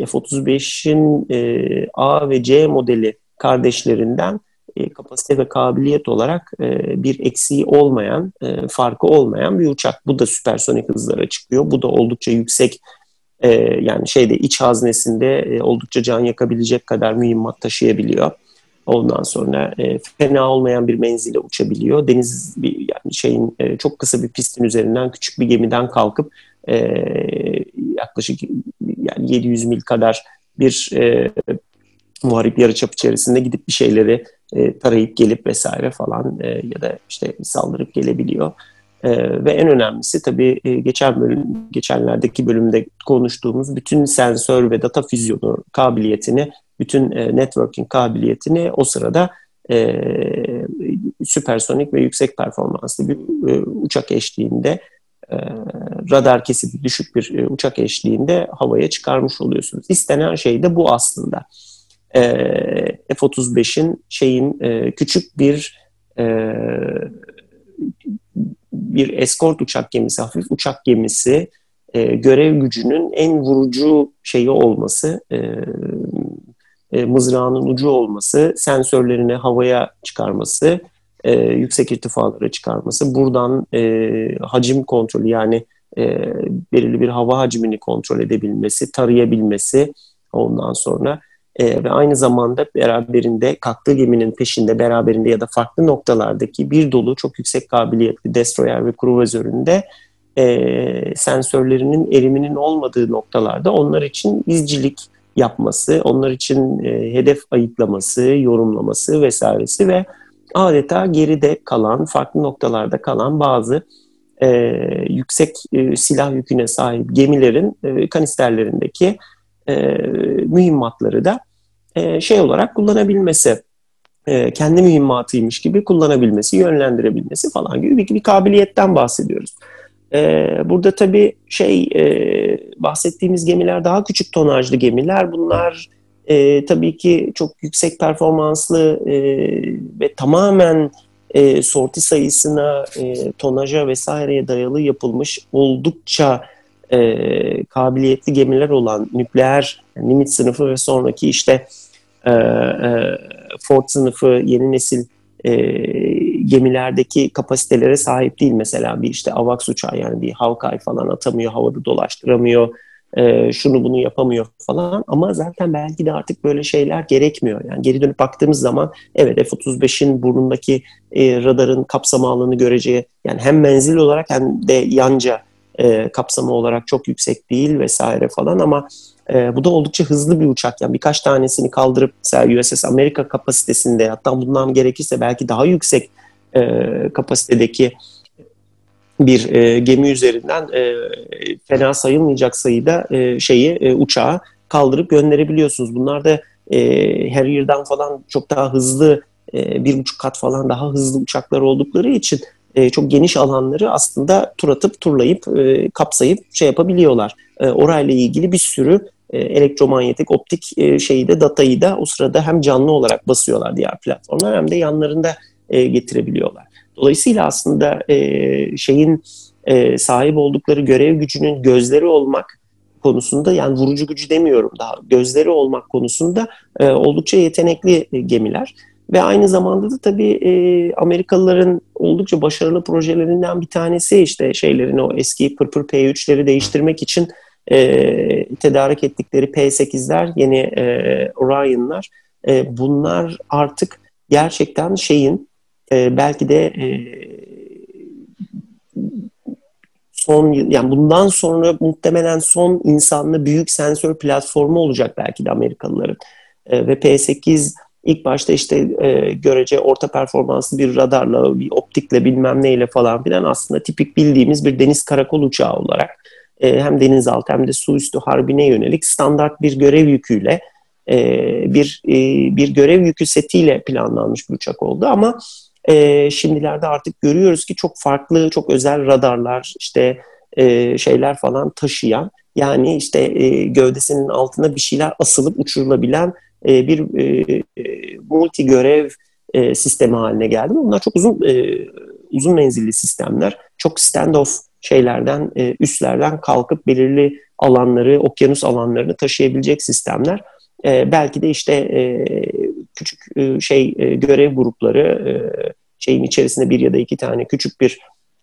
C: F-35'in e, A ve C modeli kardeşlerinden e, kapasite ve kabiliyet olarak e, bir eksiği olmayan, e, farkı olmayan bir uçak. Bu da süpersonik hızlara çıkıyor. Bu da oldukça yüksek yani şeyde iç haznesinde oldukça can yakabilecek kadar mühimmat taşıyabiliyor. Ondan sonra fena olmayan bir menzile uçabiliyor. Deniz bir yani şeyin çok kısa bir pistin üzerinden küçük bir gemiden kalkıp yaklaşık yani 700 mil kadar bir e, muharip yarıçap içerisinde gidip bir şeyleri e, tarayıp gelip vesaire falan e, ya da işte saldırıp gelebiliyor. E, ve en önemlisi tabii e, geçen bölüm, geçenlerdeki bölümde konuştuğumuz bütün sensör ve data füzyonu kabiliyetini, bütün e, networking kabiliyetini o sırada e, süpersonik ve yüksek performanslı bir e, uçak eşliğinde e, radar kesiti düşük bir e, uçak eşliğinde havaya çıkarmış oluyorsunuz. İstenen şey de bu aslında. E, F-35'in şeyin e, küçük bir e, bir eskort uçak gemisi, hafif uçak gemisi e, görev gücünün en vurucu şeyi olması, e, e, mızrağının ucu olması, sensörlerini havaya çıkarması, e, yüksek irtifalara çıkarması, buradan e, hacim kontrolü yani e, belirli bir hava hacmini kontrol edebilmesi, tarayabilmesi ondan sonra e, ve aynı zamanda beraberinde kalktığı geminin peşinde beraberinde ya da farklı noktalardaki bir dolu çok yüksek kabiliyetli destroyer ve kruvazöründe e, sensörlerinin eriminin olmadığı noktalarda onlar için izcilik yapması, onlar için e, hedef ayıklaması, yorumlaması vesairesi ve adeta geride kalan, farklı noktalarda kalan bazı e, yüksek e, silah yüküne sahip gemilerin e, kanisterlerindeki e, mühimmatları da e, şey olarak kullanabilmesi, e, kendi mühimmatıymış gibi kullanabilmesi, yönlendirebilmesi falan gibi bir, bir kabiliyetten bahsediyoruz. E, burada tabii şey e, bahsettiğimiz gemiler daha küçük tonajlı gemiler. Bunlar tabii ki çok yüksek performanslı ve tamamen e, sorti sayısına, e, tonaja vesaireye dayalı yapılmış oldukça kabiliyetli gemiler olan nükleer yani Nimitz sınıfı ve sonraki işte e, e, Ford sınıfı yeni nesil e, gemilerdeki kapasitelere sahip değil. Mesela bir işte AVAX uçağı yani bir Hawkeye falan atamıyor, havada dolaştıramıyor, e, şunu bunu yapamıyor falan. Ama zaten belki de artık böyle şeyler gerekmiyor. Yani geri dönüp baktığımız zaman evet F-35'in burnundaki e, radarın kapsama alanı göreceği yani hem menzil olarak hem de yanca e, kapsamı olarak çok yüksek değil vesaire falan ama e, bu da oldukça hızlı bir uçak. Yani birkaç tanesini kaldırıp mesela USS Amerika kapasitesinde hatta bundan gerekirse belki daha yüksek e, kapasitedeki bir e, gemi üzerinden e, fena sayılmayacak sayıda e, şeyi e, uçağı kaldırıp gönderebiliyorsunuz. Bunlar da e, Harrier'dan falan çok daha hızlı e, bir buçuk kat falan daha hızlı uçaklar oldukları için e, çok geniş alanları aslında tur atıp turlayıp e, kapsayıp şey yapabiliyorlar. E, orayla ilgili bir sürü elektromanyetik optik e, şeyi de datayı da o sırada hem canlı olarak basıyorlar diğer platformlar hem de yanlarında e, getirebiliyorlar. Dolayısıyla aslında e, şeyin e, sahip oldukları görev gücünün gözleri olmak konusunda yani vurucu gücü demiyorum daha gözleri olmak konusunda e, oldukça yetenekli e, gemiler. Ve aynı zamanda da tabii e, Amerikalıların oldukça başarılı projelerinden bir tanesi işte şeylerin o eski pırpır P3'leri değiştirmek için e, tedarik ettikleri P8'ler, yeni e, Orion'lar. E, bunlar artık gerçekten şeyin e, belki de e, son yani bundan sonra muhtemelen son insanlı büyük sensör platformu olacak belki de Amerikalıların. E, ve P8 İlk başta işte e, görece orta performanslı bir radarla, bir optikle bilmem neyle falan filan aslında tipik bildiğimiz bir deniz karakol uçağı olarak e, hem denizaltı hem de su üstü harbine yönelik standart bir görev yüküyle e, bir e, bir görev yükü setiyle planlanmış bir uçak oldu ama e, şimdilerde artık görüyoruz ki çok farklı, çok özel radarlar, işte şeyler falan taşıyan yani işte gövdesinin altına bir şeyler asılıp uçurulabilen bir multi görev e, sistemi haline geldi. Bunlar çok uzun uzun menzilli sistemler. Çok standoff şeylerden, e, üslerden kalkıp belirli alanları, okyanus alanlarını taşıyabilecek sistemler. E, belki de işte e, küçük e, şey e, görev grupları e, şeyin içerisinde bir ya da iki tane küçük bir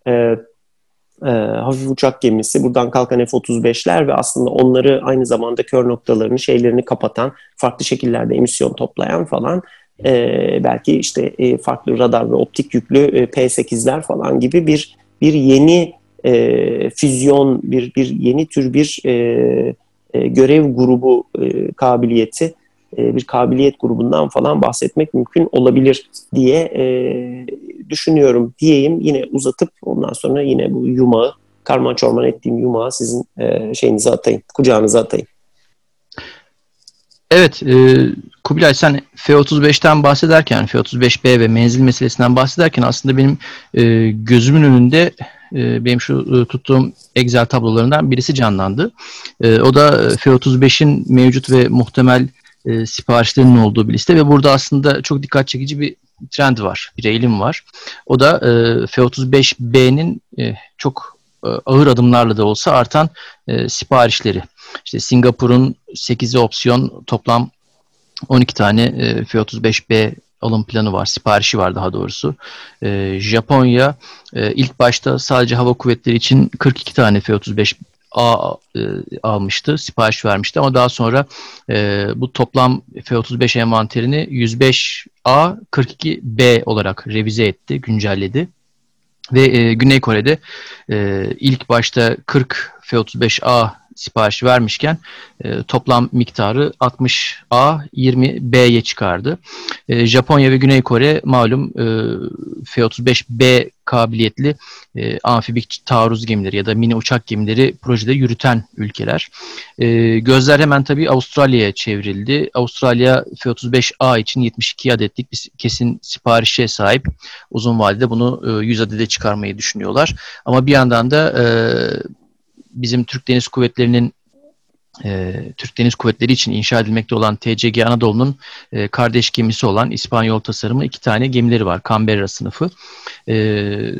C: e, e, hafif uçak gemisi, buradan kalkan F-35'ler ve aslında onları aynı zamanda kör noktalarını, şeylerini kapatan, farklı şekillerde emisyon toplayan falan e, belki işte e, farklı radar ve optik yüklü e, P-8'ler falan gibi bir bir yeni e, füzyon, bir bir yeni tür bir e, e, görev grubu e, kabiliyeti, e, bir kabiliyet grubundan falan bahsetmek mümkün olabilir diye e, düşünüyorum diyeyim. Yine uzatıp ondan sonra yine bu yumağı, karman çorman ettiğim yumağı sizin e, şeyinize atayım, kucağınıza atayım.
A: Evet, e, Kubilay sen F-35'ten bahsederken, F-35B ve menzil meselesinden bahsederken aslında benim e, gözümün önünde e, benim şu e, tuttuğum Excel tablolarından birisi canlandı. E, o da F-35'in mevcut ve muhtemel e, siparişlerinin olduğu bir liste ve burada aslında çok dikkat çekici bir trend var, bir eğilim var. O da e, F-35B'nin e, çok e, ağır adımlarla da olsa artan e, siparişleri. İşte Singapur'un 8'i opsiyon toplam 12 tane e, F-35B alım planı var, siparişi var daha doğrusu. E, Japonya e, ilk başta sadece hava kuvvetleri için 42 tane F-35 A e, almıştı, sipariş vermişti ama daha sonra e, bu toplam F-35 envanterini 105A, 42B olarak revize etti, güncelledi. Ve e, Güney Kore'de e, ilk başta 40 F-35A sipariş vermişken e, toplam miktarı 60A 20B'ye çıkardı. E, Japonya ve Güney Kore malum e, F-35B kabiliyetli e, amfibik taarruz gemileri ya da mini uçak gemileri projede yürüten ülkeler. E, gözler hemen tabii Avustralya'ya çevrildi. Avustralya F-35A için 72 adetlik bir kesin siparişe sahip. Uzun vadede bunu e, 100 adede çıkarmayı düşünüyorlar. Ama bir yandan da e, bizim Türk Deniz Kuvvetleri'nin e, Türk Deniz Kuvvetleri için inşa edilmekte olan TCG Anadolu'nun e, kardeş gemisi olan İspanyol tasarımı iki tane gemileri var. Canberra sınıfı. E,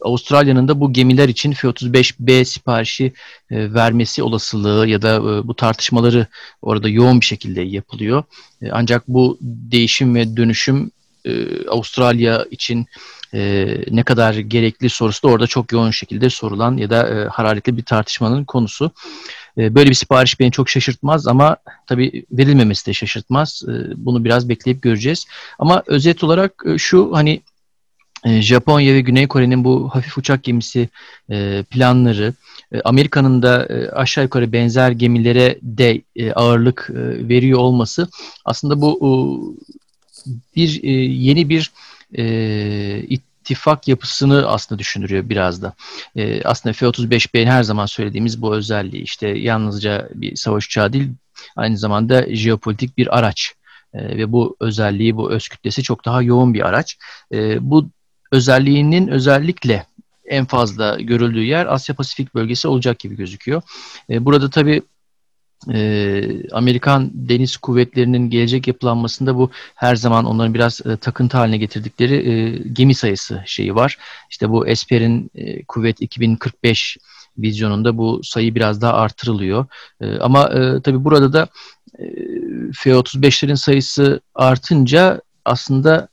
A: Avustralya'nın da bu gemiler için F-35B siparişi e, vermesi olasılığı ya da e, bu tartışmaları orada yoğun bir şekilde yapılıyor. E, ancak bu değişim ve dönüşüm e, Avustralya için e, ne kadar gerekli sorusu da orada çok yoğun şekilde sorulan ya da e, hararetli bir tartışmanın konusu. E, böyle bir sipariş beni çok şaşırtmaz ama tabii verilmemesi de şaşırtmaz. E, bunu biraz bekleyip göreceğiz. Ama özet olarak e, şu hani e, Japonya ve Güney Kore'nin bu hafif uçak gemisi e, planları, e, Amerika'nın da aşağı yukarı benzer gemilere de ağırlık veriyor olması aslında bu bir yeni bir ittifak yapısını aslında düşündürüyor biraz da. Aslında F-35B'nin her zaman söylediğimiz bu özelliği işte yalnızca bir savaş uçağı değil aynı zamanda jeopolitik bir araç ve bu özelliği, bu öz kütlesi çok daha yoğun bir araç. bu özelliğinin özellikle en fazla görüldüğü yer Asya Pasifik bölgesi olacak gibi gözüküyor. E, burada tabii e, Amerikan Deniz Kuvvetleri'nin gelecek yapılanmasında bu her zaman onların biraz e, takıntı haline getirdikleri e, gemi sayısı şeyi var. İşte bu Esper'in e, Kuvvet 2045 vizyonunda bu sayı biraz daha artırılıyor. E, ama e, tabii burada da e, F-35'lerin sayısı artınca aslında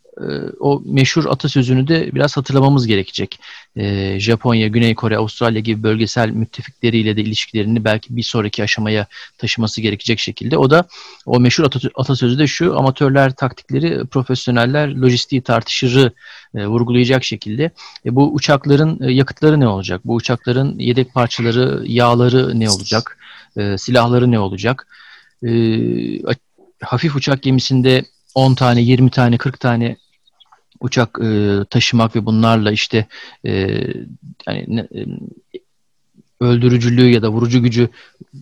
A: o meşhur atasözünü de biraz hatırlamamız gerekecek. E, Japonya, Güney Kore, Avustralya gibi bölgesel müttefikleriyle de ilişkilerini belki bir sonraki aşamaya taşıması gerekecek şekilde. O da o meşhur atasözü de şu amatörler taktikleri, profesyoneller lojistiği tartışırı e, vurgulayacak şekilde. E, bu uçakların e, yakıtları ne olacak? Bu uçakların yedek parçaları, yağları ne olacak? Silahları ne olacak? Hafif uçak gemisinde 10 tane, 20 tane, 40 tane uçak e, taşımak ve bunlarla işte e, yani e, öldürücülüğü ya da vurucu gücü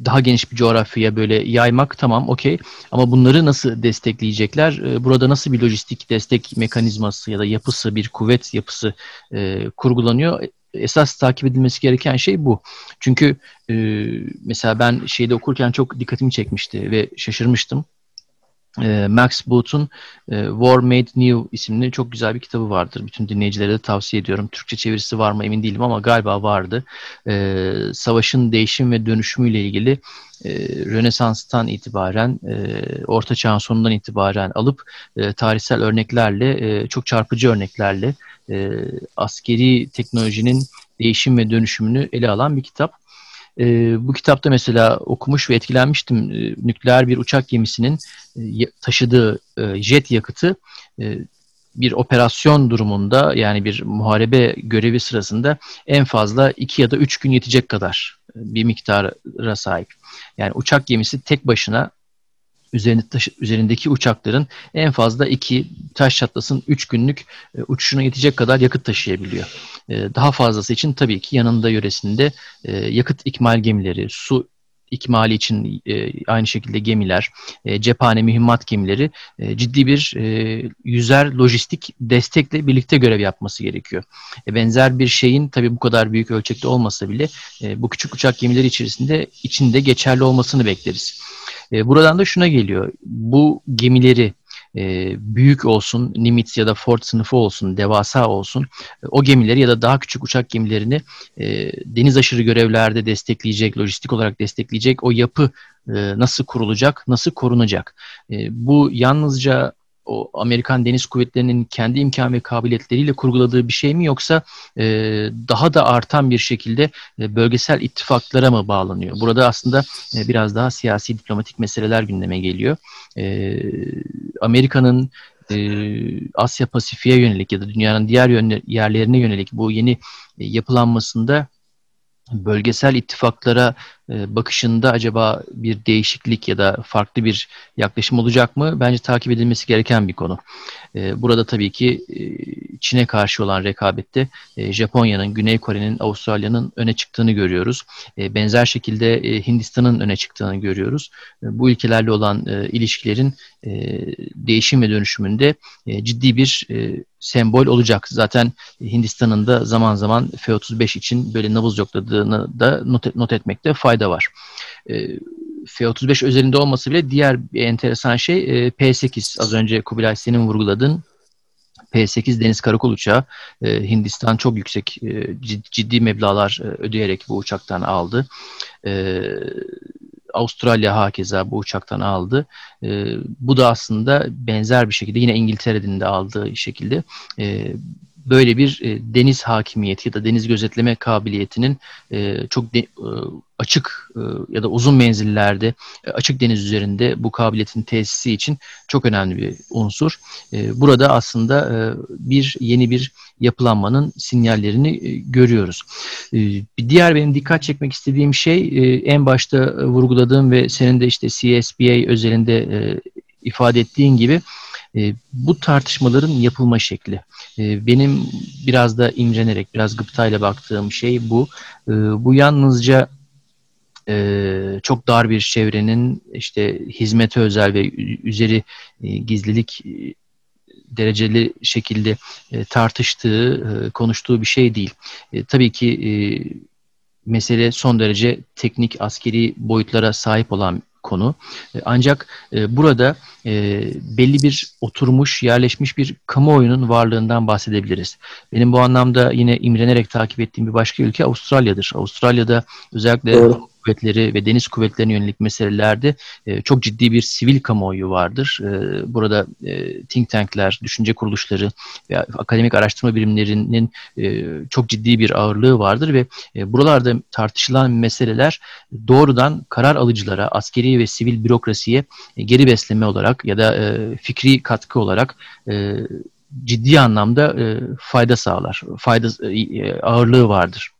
A: daha geniş bir coğrafyaya böyle yaymak tamam okey ama bunları nasıl destekleyecekler? E, burada nasıl bir lojistik destek mekanizması ya da yapısı bir kuvvet yapısı e, kurgulanıyor? Esas takip edilmesi gereken şey bu. Çünkü e, mesela ben şeyde okurken çok dikkatimi çekmişti ve şaşırmıştım. E, Max Boot'un e, War Made New isimli çok güzel bir kitabı vardır. Bütün dinleyicilere de tavsiye ediyorum. Türkçe çevirisi var mı emin değilim ama galiba vardı. E, savaşın değişim ve dönüşümüyle ilgili e, Rönesans'tan itibaren, e, Orta Çağ'ın sonundan itibaren alıp tarihsel örneklerle, çok çarpıcı örneklerle askeri teknolojinin değişim ve dönüşümünü ele alan bir kitap. E, bu kitapta mesela okumuş ve etkilenmiştim. E, nükleer bir uçak gemisinin e, taşıdığı e, jet yakıtı e, bir operasyon durumunda yani bir muharebe görevi sırasında en fazla 2 ya da 3 gün yetecek kadar e, bir miktara sahip. Yani uçak gemisi tek başına üzerinde taşı, üzerindeki uçakların en fazla iki taş çatlasın 3 günlük e, uçuşuna yetecek kadar yakıt taşıyabiliyor. E, daha fazlası için tabii ki yanında yöresinde e, yakıt ikmal gemileri, su ikmali için e, aynı şekilde gemiler, e, cephane mühimmat gemileri e, ciddi bir e, yüzer lojistik destekle birlikte görev yapması gerekiyor. E, benzer bir şeyin tabii bu kadar büyük ölçekte olmasa bile e, bu küçük uçak gemileri içerisinde içinde geçerli olmasını bekleriz. E, buradan da şuna geliyor. Bu gemileri e, büyük olsun, Nimitz ya da Ford sınıfı olsun, devasa olsun e, o gemileri ya da daha küçük uçak gemilerini e, deniz aşırı görevlerde destekleyecek, lojistik olarak destekleyecek o yapı e, nasıl kurulacak, nasıl korunacak? E, bu yalnızca o Amerikan Deniz Kuvvetleri'nin kendi imkan ve kabiliyetleriyle kurguladığı bir şey mi yoksa e, daha da artan bir şekilde e, bölgesel ittifaklara mı bağlanıyor? Burada aslında e, biraz daha siyasi diplomatik meseleler gündeme geliyor. E, Amerika'nın e, Asya Pasifik'e yönelik ya da dünyanın diğer yerlerine yönelik bu yeni e, yapılanmasında bölgesel ittifaklara e, bakışında acaba bir değişiklik ya da farklı bir yaklaşım olacak mı? Bence takip edilmesi gereken bir konu. E, burada tabii ki e, Çin'e karşı olan rekabette Japonya'nın, Güney Kore'nin, Avustralya'nın öne çıktığını görüyoruz. Benzer şekilde Hindistan'ın öne çıktığını görüyoruz. Bu ülkelerle olan ilişkilerin değişim ve dönüşümünde ciddi bir sembol olacak. Zaten Hindistan'ın da zaman zaman F-35 için böyle nabız yokladığını da not, not etmekte fayda var. E, F-35 özelinde olması bile diğer bir enteresan şey e, P-8. Az önce Kubilay senin vurguladın. P-8 deniz karakol uçağı e, Hindistan çok yüksek e, ciddi, ciddi meblalar e, ödeyerek bu uçaktan aldı. E, Avustralya hakeza bu uçaktan aldı. E, bu da aslında benzer bir şekilde yine İngiltere'nin de aldığı şekilde e, böyle bir e, deniz hakimiyeti ya da deniz gözetleme kabiliyetinin e, çok de, e, açık e, ya da uzun menzillerde e, açık deniz üzerinde bu kabiliyetin tesisi için çok önemli bir unsur. E, burada aslında e, bir yeni bir yapılanmanın sinyallerini e, görüyoruz. E, bir diğer benim dikkat çekmek istediğim şey e, en başta e, vurguladığım ve senin de işte CSBA özelinde e, ifade ettiğin gibi e, bu tartışmaların yapılma şekli. E, benim biraz da imrenerek, biraz gıptayla baktığım şey bu. E, bu yalnızca e, çok dar bir çevrenin işte hizmete özel ve üzeri e, gizlilik e, dereceli şekilde e, tartıştığı, e, konuştuğu bir şey değil. E, tabii ki e, mesele son derece teknik askeri boyutlara sahip olan konu. E, ancak e, burada e, belli bir oturmuş, yerleşmiş bir kamuoyunun varlığından bahsedebiliriz. Benim bu anlamda yine imrenerek takip ettiğim bir başka ülke Avustralya'dır. Avustralya'da özellikle Doğru kuvvetleri ve deniz kuvvetlerine yönelik meselelerde e, çok ciddi bir sivil kamuoyu vardır. E, burada e, think tankler, düşünce kuruluşları ve akademik araştırma birimlerinin e, çok ciddi bir ağırlığı vardır ve e, buralarda tartışılan meseleler doğrudan karar alıcılara, askeri ve sivil bürokrasiye e, geri besleme olarak ya da e, fikri katkı olarak e, ciddi anlamda e, fayda sağlar. Fayda e, ağırlığı vardır.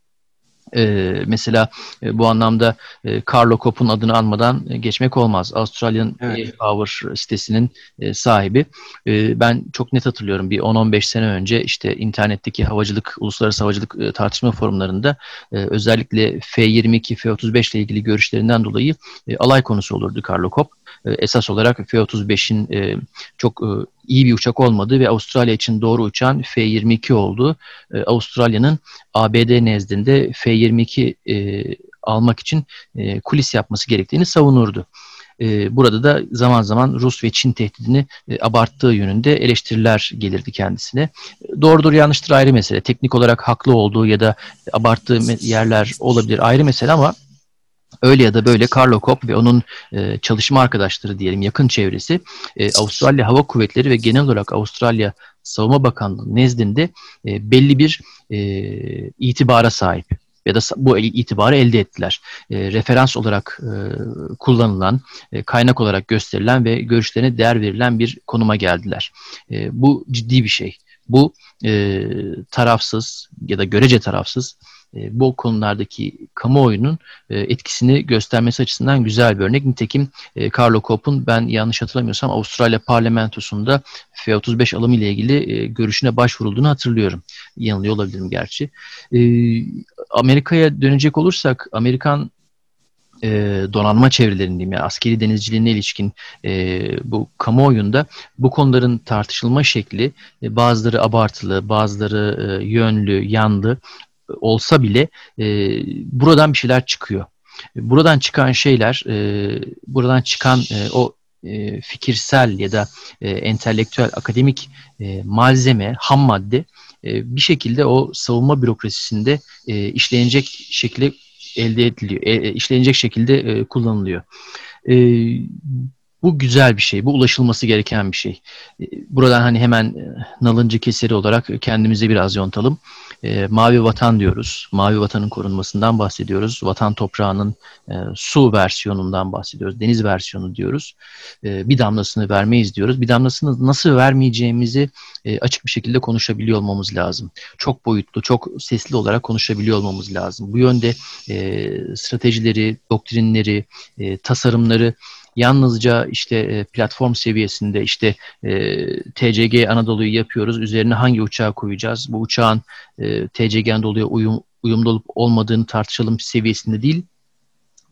A: E, mesela e, bu anlamda e, Carlo Kopp'un adını anmadan e, geçmek olmaz. Australian evet. Power sitesinin e, sahibi. E, ben çok net hatırlıyorum bir 10-15 sene önce işte internetteki havacılık, uluslararası havacılık e, tartışma forumlarında e, özellikle F-22, F-35 ile ilgili görüşlerinden dolayı e, alay konusu olurdu Carlo Kopp. E, esas olarak F-35'in e, çok e, iyi bir uçak olmadığı ve Avustralya için doğru uçan F-22 oldu. E, Avustralya'nın ABD nezdinde F-22 e, almak için e, kulis yapması gerektiğini savunurdu. E, burada da zaman zaman Rus ve Çin tehdidini e, abarttığı yönünde eleştiriler gelirdi kendisine. Doğrudur yanlıştır ayrı mesele. Teknik olarak haklı olduğu ya da abarttığı yerler olabilir ayrı mesele ama öyle ya da böyle Carlo Kopp ve onun e, çalışma arkadaşları diyelim yakın çevresi e, Avustralya Hava Kuvvetleri ve genel olarak Avustralya Savunma Bakanlığı nezdinde e, belli bir e, itibara sahip ya da bu itibarı elde ettiler. E, referans olarak e, kullanılan, e, kaynak olarak gösterilen ve görüşlerine değer verilen bir konuma geldiler. E, bu ciddi bir şey. Bu e, tarafsız ya da görece tarafsız bu konulardaki kamuoyunun e, etkisini göstermesi açısından güzel bir örnek. Nitekim e, Carlo Kopp'un ben yanlış hatırlamıyorsam Avustralya parlamentosunda F-35 alımı ile ilgili e, görüşüne başvurulduğunu hatırlıyorum. Yanılıyor olabilirim gerçi. E, Amerika'ya dönecek olursak Amerikan e, donanma çevrelerinin diyeyim, yani askeri denizciliğine ilişkin e, bu kamuoyunda bu konuların tartışılma şekli e, bazıları abartılı, bazıları e, yönlü, yanlı olsa bile e, buradan bir şeyler çıkıyor. Buradan çıkan şeyler, e, buradan çıkan e, o e, fikirsel ya da e, entelektüel, akademik e, malzeme, ham madde e, bir şekilde o savunma bürokrasisinde e, işlenecek şekilde elde ediliyor, e, e, işlenecek şekilde e, kullanılıyor. E, bu güzel bir şey, bu ulaşılması gereken bir şey. E, buradan hani hemen e, nalıncı keseri olarak kendimize biraz yontalım e, mavi vatan diyoruz. Mavi vatanın korunmasından bahsediyoruz. Vatan toprağının e, su versiyonundan bahsediyoruz. Deniz versiyonu diyoruz. E, bir damlasını vermeyiz diyoruz. Bir damlasını nasıl vermeyeceğimizi e, açık bir şekilde konuşabiliyor olmamız lazım. Çok boyutlu, çok sesli olarak konuşabiliyor olmamız lazım. Bu yönde stratejileri, doktrinleri, tasarımları yalnızca işte e, platform seviyesinde işte e, TCG Anadolu'yu yapıyoruz. Üzerine hangi uçağı koyacağız? Bu uçağın e, TCG Anadolu'ya uyum, uyumlu olup olmadığını tartışalım seviyesinde değil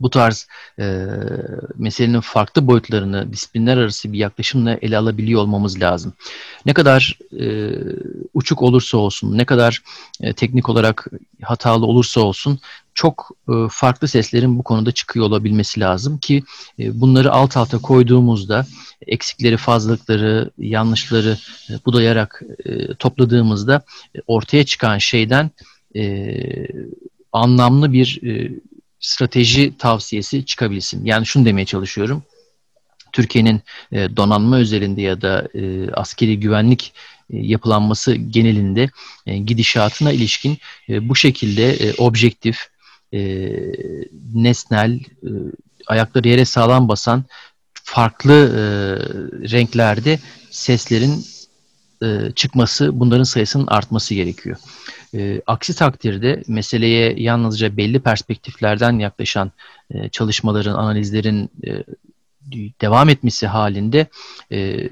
A: bu tarz e, meselenin farklı boyutlarını disiplinler arası bir yaklaşımla ele alabiliyor olmamız lazım. Ne kadar e, uçuk olursa olsun, ne kadar e, teknik olarak hatalı olursa olsun çok e, farklı seslerin bu konuda çıkıyor olabilmesi lazım ki e, bunları alt alta koyduğumuzda eksikleri, fazlalıkları, yanlışları e, budayarak e, topladığımızda e, ortaya çıkan şeyden e, anlamlı bir e, strateji tavsiyesi çıkabilsin. Yani şunu demeye çalışıyorum. Türkiye'nin e, donanma özelinde ya da e, askeri güvenlik e, yapılanması genelinde gidişatına ilişkin bu şekilde objektif, nesnel, ayakları yere sağlam basan farklı renklerde seslerin çıkması, bunların sayısının artması gerekiyor. E, aksi takdirde meseleye yalnızca belli perspektiflerden yaklaşan e, çalışmaların, analizlerin e, devam etmesi halinde e,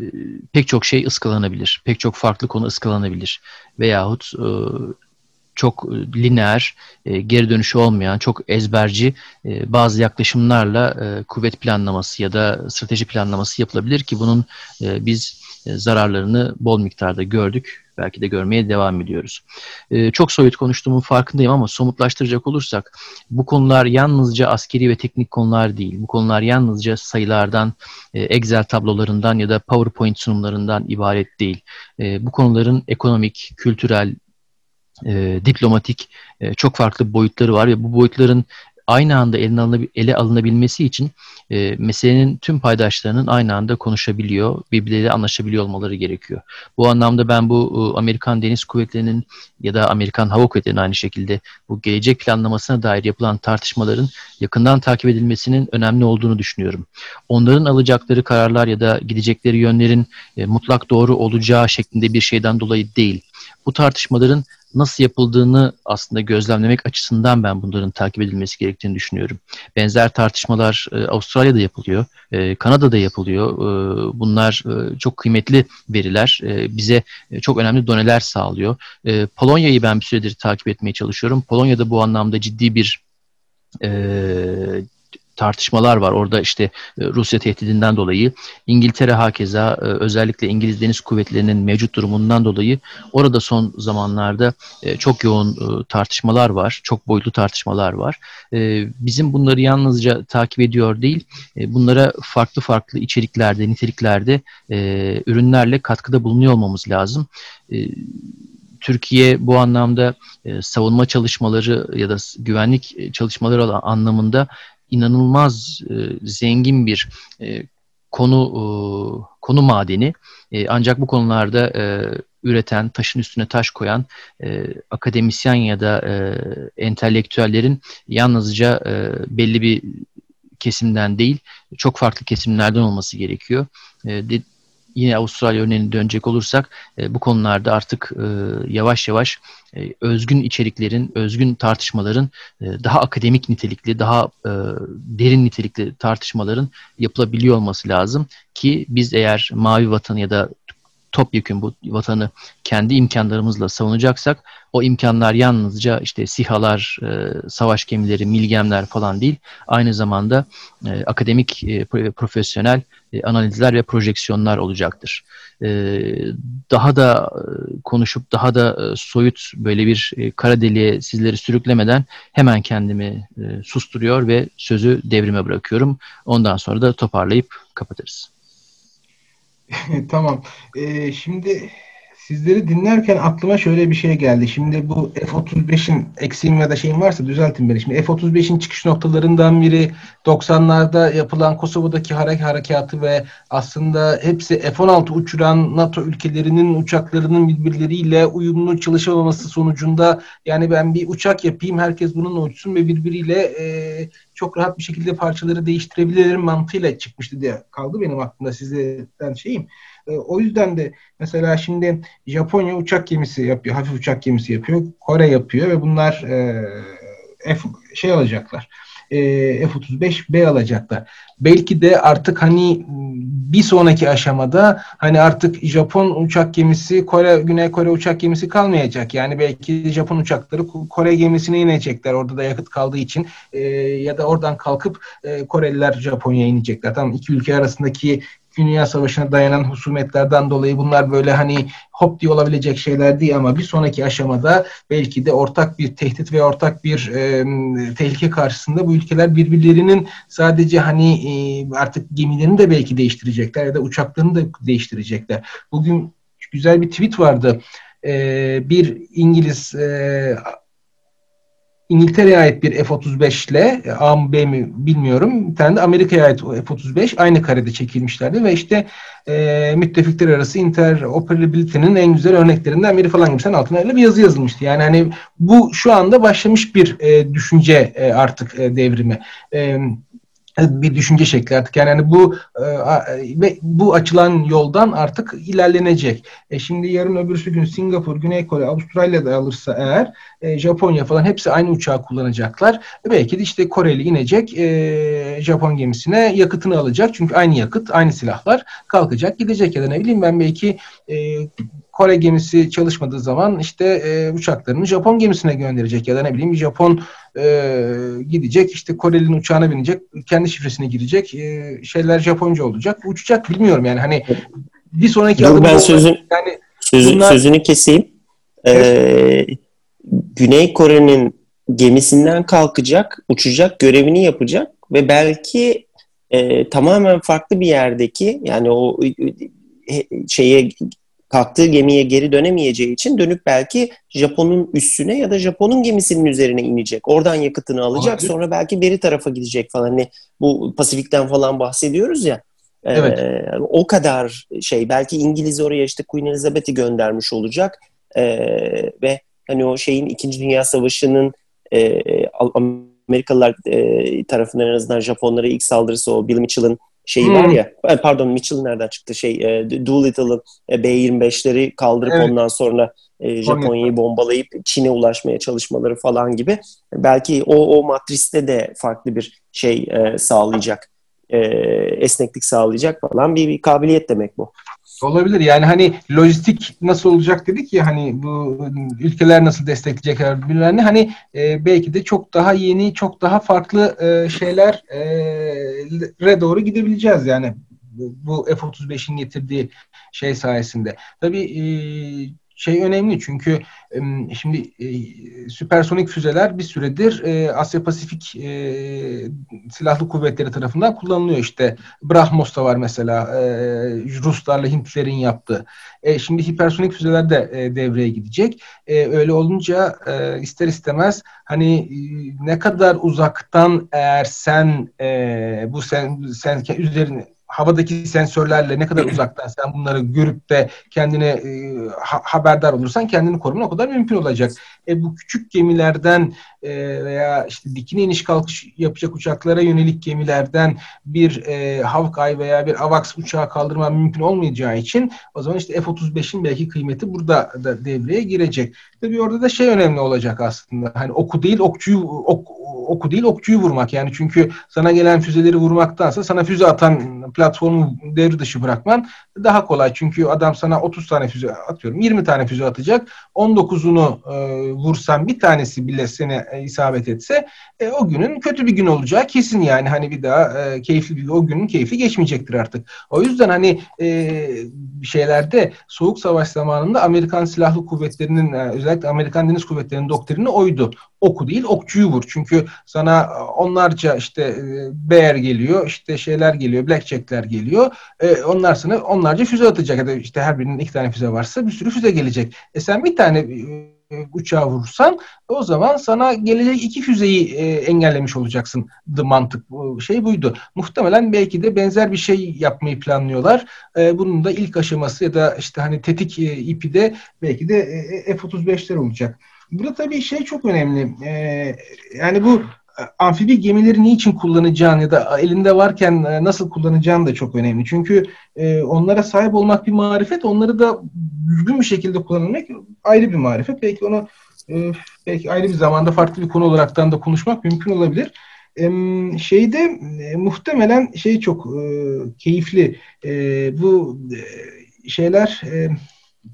A: pek çok şey ıskalanabilir. Pek çok farklı konu ıskalanabilir. Veyahut e, çok lineer, e, geri dönüşü olmayan, çok ezberci e, bazı yaklaşımlarla e, kuvvet planlaması ya da strateji planlaması yapılabilir ki bunun e, biz zararlarını bol miktarda gördük. Belki de görmeye devam ediyoruz. E, çok soyut konuştuğumun farkındayım ama somutlaştıracak olursak bu konular yalnızca askeri ve teknik konular değil. Bu konular yalnızca sayılardan, e, Excel tablolarından ya da PowerPoint sunumlarından ibaret değil. bu konuların ekonomik, kültürel, e, diplomatik e, çok farklı boyutları var ve bu boyutların aynı anda ele, alınab ele alınabilmesi için e, meselenin tüm paydaşlarının aynı anda konuşabiliyor, birbirleriyle anlaşabiliyor olmaları gerekiyor. Bu anlamda ben bu e, Amerikan Deniz Kuvvetleri'nin ya da Amerikan Hava Kuvvetleri'nin aynı şekilde bu gelecek planlamasına dair yapılan tartışmaların yakından takip edilmesinin önemli olduğunu düşünüyorum. Onların alacakları kararlar ya da gidecekleri yönlerin e, mutlak doğru olacağı şeklinde bir şeyden dolayı değil. Bu tartışmaların nasıl yapıldığını aslında gözlemlemek açısından ben bunların takip edilmesi gerektiğini düşünüyorum. Benzer tartışmalar e, Avustralya'da yapılıyor, e, Kanada'da yapılıyor. E, bunlar e, çok kıymetli veriler, e, bize e, çok önemli doneler sağlıyor. E, Polonya'yı ben bir süredir takip etmeye çalışıyorum. Polonya'da bu anlamda ciddi bir e, tartışmalar var. Orada işte e, Rusya tehdidinden dolayı İngiltere hakeza e, özellikle İngiliz Deniz Kuvvetleri'nin mevcut durumundan dolayı orada son zamanlarda e, çok yoğun tartışmalar var. Çok boyutlu tartışmalar var. Bizim bunları yalnızca takip ediyor değil, bunlara farklı farklı içeriklerde, niteliklerde ürünlerle katkıda bulunuyor olmamız lazım. Türkiye bu anlamda savunma çalışmaları ya da güvenlik çalışmaları anlamında inanılmaz e, zengin bir e, konu e, konu madeni. E, ancak bu konularda e, üreten, taşın üstüne taş koyan e, akademisyen ya da e, entelektüellerin yalnızca e, belli bir kesimden değil, çok farklı kesimlerden olması gerekiyor. E, de, yine Avustralya örneğine dönecek olursak e, bu konularda artık e, yavaş yavaş e, özgün içeriklerin, özgün tartışmaların e, daha akademik nitelikli, daha e, derin nitelikli tartışmaların yapılabiliyor olması lazım ki biz eğer Mavi Vatan ya da topyekun bu vatanı kendi imkanlarımızla savunacaksak o imkanlar yalnızca işte sihalar, e, savaş gemileri, milgemler falan değil. Aynı zamanda e, akademik, e, profesyonel e, analizler ve projeksiyonlar olacaktır. E, daha da e, konuşup daha da e, soyut böyle bir e, kara deliğe sizleri sürüklemeden hemen kendimi e, susturuyor ve sözü devrime bırakıyorum. Ondan sonra da toparlayıp kapatırız. <laughs>
B: tamam. Ee, şimdi sizleri dinlerken aklıma şöyle bir şey geldi. Şimdi bu F-35'in eksiğim ya da şeyim varsa düzeltin beni. Şimdi F-35'in çıkış noktalarından biri 90'larda yapılan Kosova'daki harek harekatı ve aslında hepsi F-16 uçuran NATO ülkelerinin uçaklarının birbirleriyle uyumlu çalışamaması sonucunda yani ben bir uçak yapayım herkes bununla uçsun ve birbiriyle e, çok rahat bir şekilde parçaları değiştirebilirim mantığıyla çıkmıştı diye kaldı benim aklımda sizden şeyim. E, o yüzden de mesela şimdi Japonya uçak gemisi yapıyor, hafif uçak gemisi yapıyor, Kore yapıyor ve bunlar e, F şey alacaklar. E, F-35B alacaklar. Belki de artık hani bir sonraki aşamada hani artık Japon uçak gemisi, Kore Güney Kore uçak gemisi kalmayacak. Yani belki Japon uçakları Kore gemisine inecekler orada da yakıt kaldığı için e, ya da oradan kalkıp e, Koreliler Japonya'ya inecekler. Tamam iki ülke arasındaki Dünya Savaşı'na dayanan husumetlerden dolayı bunlar böyle hani hop diye olabilecek şeyler değil ama bir sonraki aşamada belki de ortak bir tehdit ve ortak bir e, tehlike karşısında bu ülkeler birbirlerinin sadece hani e, artık gemilerini de belki değiştirecekler ya da uçaklarını da değiştirecekler. Bugün güzel bir tweet vardı. E, bir İngiliz e, İngiltere'ye ait bir F-35 ile A mı B mi bilmiyorum. Bir tane de Amerika'ya ait F-35 aynı karede çekilmişlerdi ve işte e, müttefikler arası interoperability'nin en güzel örneklerinden biri falan gibi sen altına öyle bir yazı yazılmıştı. Yani hani bu şu anda başlamış bir e, düşünce e, artık e, devrimi. E, bir düşünce şekli artık yani hani bu e, bu açılan yoldan artık ilerlenecek. E şimdi yarın öbürsü gün Singapur, Güney Kore, Avustralya'da alırsa eğer e, Japonya falan hepsi aynı uçağı kullanacaklar. E belki de işte Koreli inecek e, Japon gemisine yakıtını alacak. Çünkü aynı yakıt, aynı silahlar kalkacak gidecek ya da ne bileyim ben belki e, Kore gemisi çalışmadığı zaman işte e, uçaklarını Japon gemisine gönderecek ya da ne bileyim Japon e, gidecek işte Koreli'nin uçağına binecek kendi şifresine girecek e, şeyler Japonca olacak. Uçacak bilmiyorum yani hani bir sonraki
C: Dur ben sözün, yani sözü, bunlar... sözünü keseyim. Ee, Güney Kore'nin gemisinden kalkacak, uçacak, görevini yapacak ve belki e, tamamen farklı bir yerdeki yani o e, şeye kalktığı gemiye geri dönemeyeceği için dönüp belki Japon'un üstüne ya da Japon'un gemisinin üzerine inecek. Oradan yakıtını alacak. Abi. Sonra belki beri tarafa gidecek falan. Hani bu Pasifik'ten falan bahsediyoruz ya. E, evet. Ee, o kadar şey. Belki İngiliz oraya işte Queen Elizabeth'i göndermiş olacak. Ee, ve hani o şeyin İkinci Dünya Savaşı'nın e, Amerikalılar e, tarafından en azından Japonlara ilk saldırısı o Bill Mitchell'ın şeyi hmm. var ya pardon Mitchell nereden çıktı şey e, Doolittle'ın e, B-25'leri kaldırıp evet. ondan sonra e, Japonya'yı bombalayıp Çin'e ulaşmaya çalışmaları falan gibi belki o o matriste de farklı bir şey e, sağlayacak e, esneklik sağlayacak falan bir, bir kabiliyet demek bu.
B: Olabilir yani hani lojistik nasıl olacak dedik ya hani bu ülkeler nasıl destekleyecekler birbirlerini hani e, belki de çok daha yeni çok daha farklı e, şeyler e, doğru gidebileceğiz yani bu F-35'in getirdiği şey sayesinde. Tabii e, şey önemli çünkü şimdi süpersonik füzeler bir süredir Asya Pasifik silahlı kuvvetleri tarafından kullanılıyor. İşte Brahmos da var mesela Ruslarla Hintlilerin yaptığı. E, şimdi hipersonik füzeler de devreye gidecek. E, öyle olunca ister istemez hani ne kadar uzaktan eğer sen bu sen, sen üzerine havadaki sensörlerle ne kadar <clears throat> uzaktan sen bunları görüp de kendine e, ha, haberdar olursan kendini koruman o kadar mümkün olacak. E, bu küçük gemilerden e, veya işte dikine iniş kalkış yapacak uçaklara yönelik gemilerden bir e, Hawkeye veya bir AVAX uçağı kaldırma mümkün olmayacağı için o zaman işte F-35'in belki kıymeti burada da devreye girecek. Tabii orada da şey önemli olacak aslında. Hani oku değil okçuyu ok, oku değil okçuyu vurmak. Yani çünkü sana gelen füzeleri vurmaktansa sana füze atan platformu devre dışı bırakman daha kolay. Çünkü adam sana 30 tane füze atıyorum 20 tane füze atacak. 19'unu e, vursan bir tanesi bile seni e, isabet etse e, o günün kötü bir gün olacağı kesin yani. Hani bir daha e, keyifli bir o günün keyfi geçmeyecektir artık. O yüzden hani e, şeylerde soğuk savaş zamanında Amerikan Silahlı Kuvvetleri'nin e, özellikle Amerikan Deniz Kuvvetleri'nin doktrini oydu. Oku değil okçuyu vur. Çünkü sana onlarca işte e, bear geliyor, işte şeyler geliyor, blackjack'ler geliyor. E, onlar sana onlarca füze atacak ya da işte her birinin iki tane füze varsa bir sürü füze gelecek. E sen bir tane e, uçağı vurursan o zaman sana gelecek iki füzeyi e, engellemiş olacaksın. The mantık şey buydu. Muhtemelen belki de benzer bir şey yapmayı planlıyorlar. E, bunun da ilk aşaması ya da işte hani tetik e, ipi de belki de e, F-35'ler olacak. Burada tabii şey çok önemli. E, yani bu amfibi gemileri niçin kullanacağın ya da elinde varken e, nasıl kullanacağın da çok önemli. Çünkü e, onlara sahip olmak bir marifet, onları da düzgün bir şekilde kullanmak ayrı bir marifet. Belki onu e, belki ayrı bir zamanda farklı bir konu olaraktan da konuşmak mümkün olabilir. Şeyde muhtemelen şey çok keyifli. Bu şeyler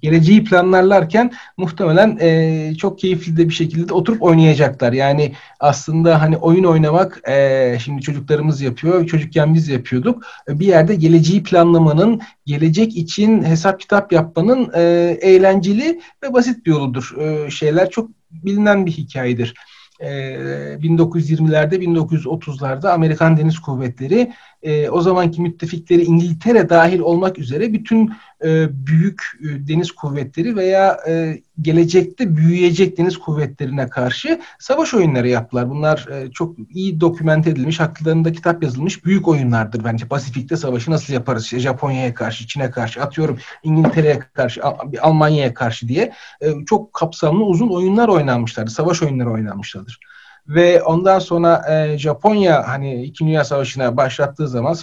B: geleceği planlarlarken muhtemelen e, çok keyifli de bir şekilde de oturup oynayacaklar. Yani aslında hani oyun oynamak e, şimdi çocuklarımız yapıyor, çocukken biz yapıyorduk. E, bir yerde geleceği planlamanın, gelecek için hesap kitap yapmanın e, eğlenceli ve basit bir yoludur. E, şeyler çok bilinen bir hikayedir. 1920'lerde 1930'larda Amerikan Deniz Kuvvetleri e, o zamanki müttefikleri İngiltere dahil olmak üzere bütün e, büyük e, deniz kuvvetleri veya e, gelecekte büyüyecek deniz kuvvetlerine karşı savaş oyunları yaptılar. Bunlar e, çok iyi dokümente edilmiş, haklarında kitap yazılmış büyük oyunlardır bence. Pasifik'te savaşı nasıl yaparız? İşte Japonya'ya karşı, Çin'e karşı, atıyorum İngiltere'ye karşı, Almanya'ya karşı diye e, çok kapsamlı uzun oyunlar oynanmışlardı. Savaş oyunları oynanmışlardır ve ondan sonra e, Japonya hani İkinci Dünya Savaşı'na başlattığı zaman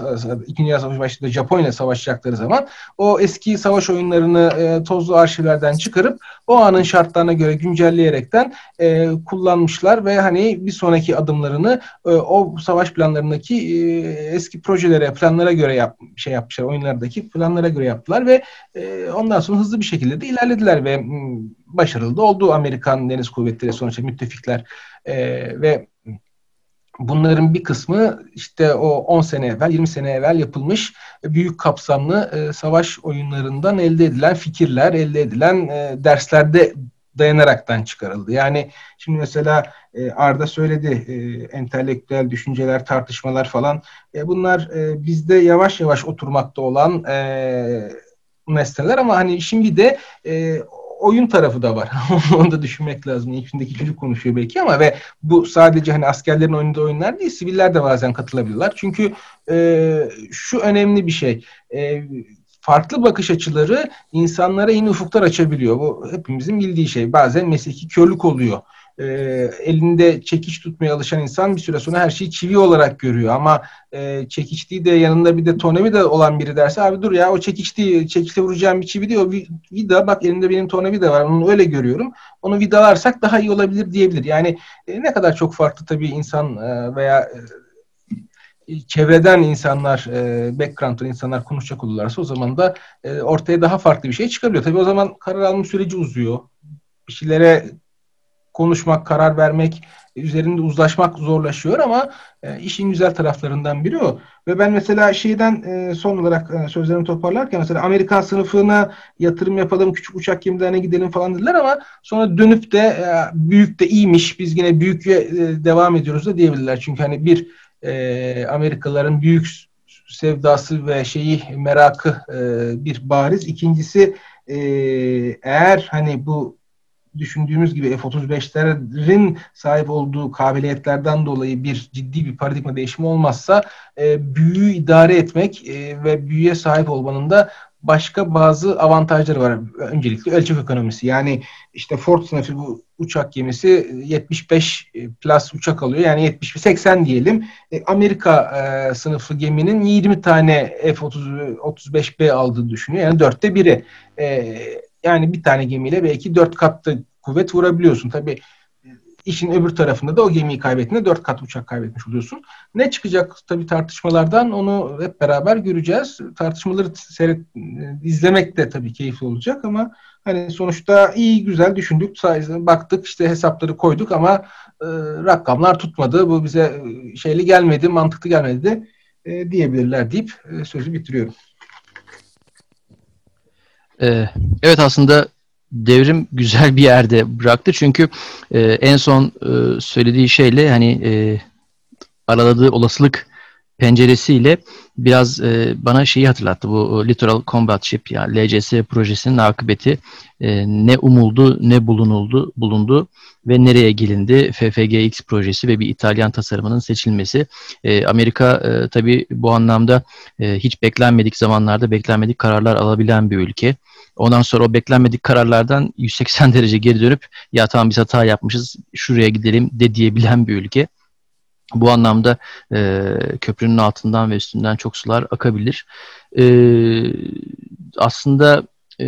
B: İkinci Dünya Savaşı başladığı Japonya savaşacakları zaman o eski savaş oyunlarını e, tozlu arşivlerden çıkarıp o anın şartlarına göre güncelleyerekten e, kullanmışlar ve hani bir sonraki adımlarını e, o savaş planlarındaki e, eski projelere, planlara göre yap, şey yapmışlar. Oyunlardaki planlara göre yaptılar ve e, ondan sonra hızlı bir şekilde de ilerlediler ve başarılı da oldu Amerikan Deniz Kuvvetleri sonuçta müttefikler e, ve Bunların bir kısmı işte o 10 sene evvel, 20 sene evvel yapılmış büyük kapsamlı e, savaş oyunlarından elde edilen fikirler, elde edilen e, derslerde dayanaraktan çıkarıldı. Yani şimdi mesela e, Arda söyledi e, entelektüel düşünceler, tartışmalar falan. E, bunlar e, bizde yavaş yavaş oturmakta olan e, nesneler ama hani şimdi de e, oyun tarafı da var. <laughs> Onu da düşünmek lazım. İçindeki çocuk konuşuyor belki ama ve bu sadece hani askerlerin oynadığı oyunlar değil, siviller de bazen katılabilirler. Çünkü e, şu önemli bir şey. E, farklı bakış açıları insanlara yeni ufuklar açabiliyor. Bu hepimizin bildiği şey. Bazen mesleki körlük oluyor e, elinde çekiç tutmaya alışan insan bir süre sonra her şeyi çivi olarak görüyor. Ama e, çekiç değil de yanında bir de tonevi de olan biri derse abi dur ya o çekiç değil, çekiçle vuracağım bir çivi o vida bak elimde benim tonevi de var onu öyle görüyorum. Onu vidalarsak daha iyi olabilir diyebilir. Yani e, ne kadar çok farklı tabii insan e, veya e, çevreden insanlar, e, background'dan insanlar konuşacak olurlarsa o zaman da e, ortaya daha farklı bir şey çıkabiliyor. Tabii o zaman karar alma süreci uzuyor. Bir şeylere konuşmak, karar vermek, üzerinde uzlaşmak zorlaşıyor ama e, işin güzel taraflarından biri o. Ve ben mesela şeyden e, son olarak e, sözlerimi toparlarken mesela Amerikan sınıfına yatırım yapalım, küçük uçak gemilerine gidelim falan dediler ama sonra dönüp de e, büyük de iyiymiş, biz yine büyük e, devam ediyoruz da diyebilirler. Çünkü hani bir e, Amerikalıların büyük sevdası ve şeyi merakı e, bir bariz. İkincisi e, eğer hani bu düşündüğümüz gibi F-35'lerin sahip olduğu kabiliyetlerden dolayı bir ciddi bir paradigma değişimi olmazsa e, büyüğü idare etmek e, ve büyüye sahip olmanın da başka bazı avantajları var. Öncelikle ölçek ekonomisi. Yani işte Ford sınıfı bu uçak gemisi 75 e, plus uçak alıyor. Yani 70 80 diyelim. E, Amerika e, sınıfı geminin 20 tane F-35B aldığını düşünüyor. Yani dörtte biri. E, yani bir tane gemiyle belki dört katlı kuvvet vurabiliyorsun. Tabii işin öbür tarafında da o gemiyi kaybettiğinde dört kat uçak kaybetmiş oluyorsun. Ne çıkacak tabii tartışmalardan onu hep beraber göreceğiz. Tartışmaları seyret, izlemek de tabii keyifli olacak ama hani sonuçta iyi güzel düşündük, baktık işte hesapları koyduk ama e, rakamlar tutmadı. Bu bize şeyli gelmedi, mantıklı gelmedi e, diyebilirler deyip e, sözü bitiriyorum.
A: Ee, evet aslında devrim güzel bir yerde bıraktı. Çünkü e, en son e, söylediği şeyle hani e, araladığı olasılık penceresiyle biraz e, bana şeyi hatırlattı. Bu Littoral Combat Ship yani LCS projesinin akıbeti ne umuldu ne bulunuldu bulundu ve nereye gelindi FFGX projesi ve bir İtalyan tasarımının seçilmesi. Amerika tabii bu anlamda hiç beklenmedik zamanlarda beklenmedik kararlar alabilen bir ülke. Ondan sonra o beklenmedik kararlardan 180 <laughs> derece geri dönüp ya tamam biz hata yapmışız şuraya gidelim de diyebilen bir ülke. Bu anlamda e, köprünün altından ve üstünden çok sular akabilir. E, aslında e,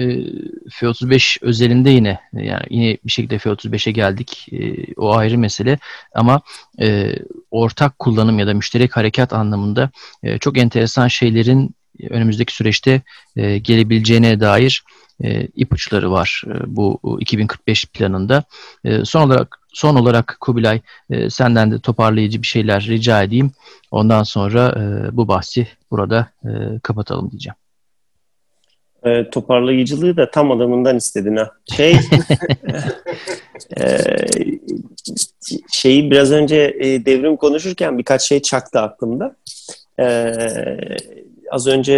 A: F-35 özelinde yine yani yine bir şekilde F-35'e geldik. E, o ayrı mesele ama e, ortak kullanım ya da müşterek harekat anlamında e, çok enteresan şeylerin önümüzdeki süreçte e, gelebileceğine dair e, ipuçları var e, bu 2045 planında. E, son olarak son olarak Kubilay e, senden de toparlayıcı bir şeyler rica edeyim. Ondan sonra e, bu bahsi burada e, kapatalım diyeceğim.
C: E, toparlayıcılığı da tam adamından istedin ha. Şey <laughs> e, şeyi biraz önce e, devrim konuşurken birkaç şey çaktı aklımda. E, az önce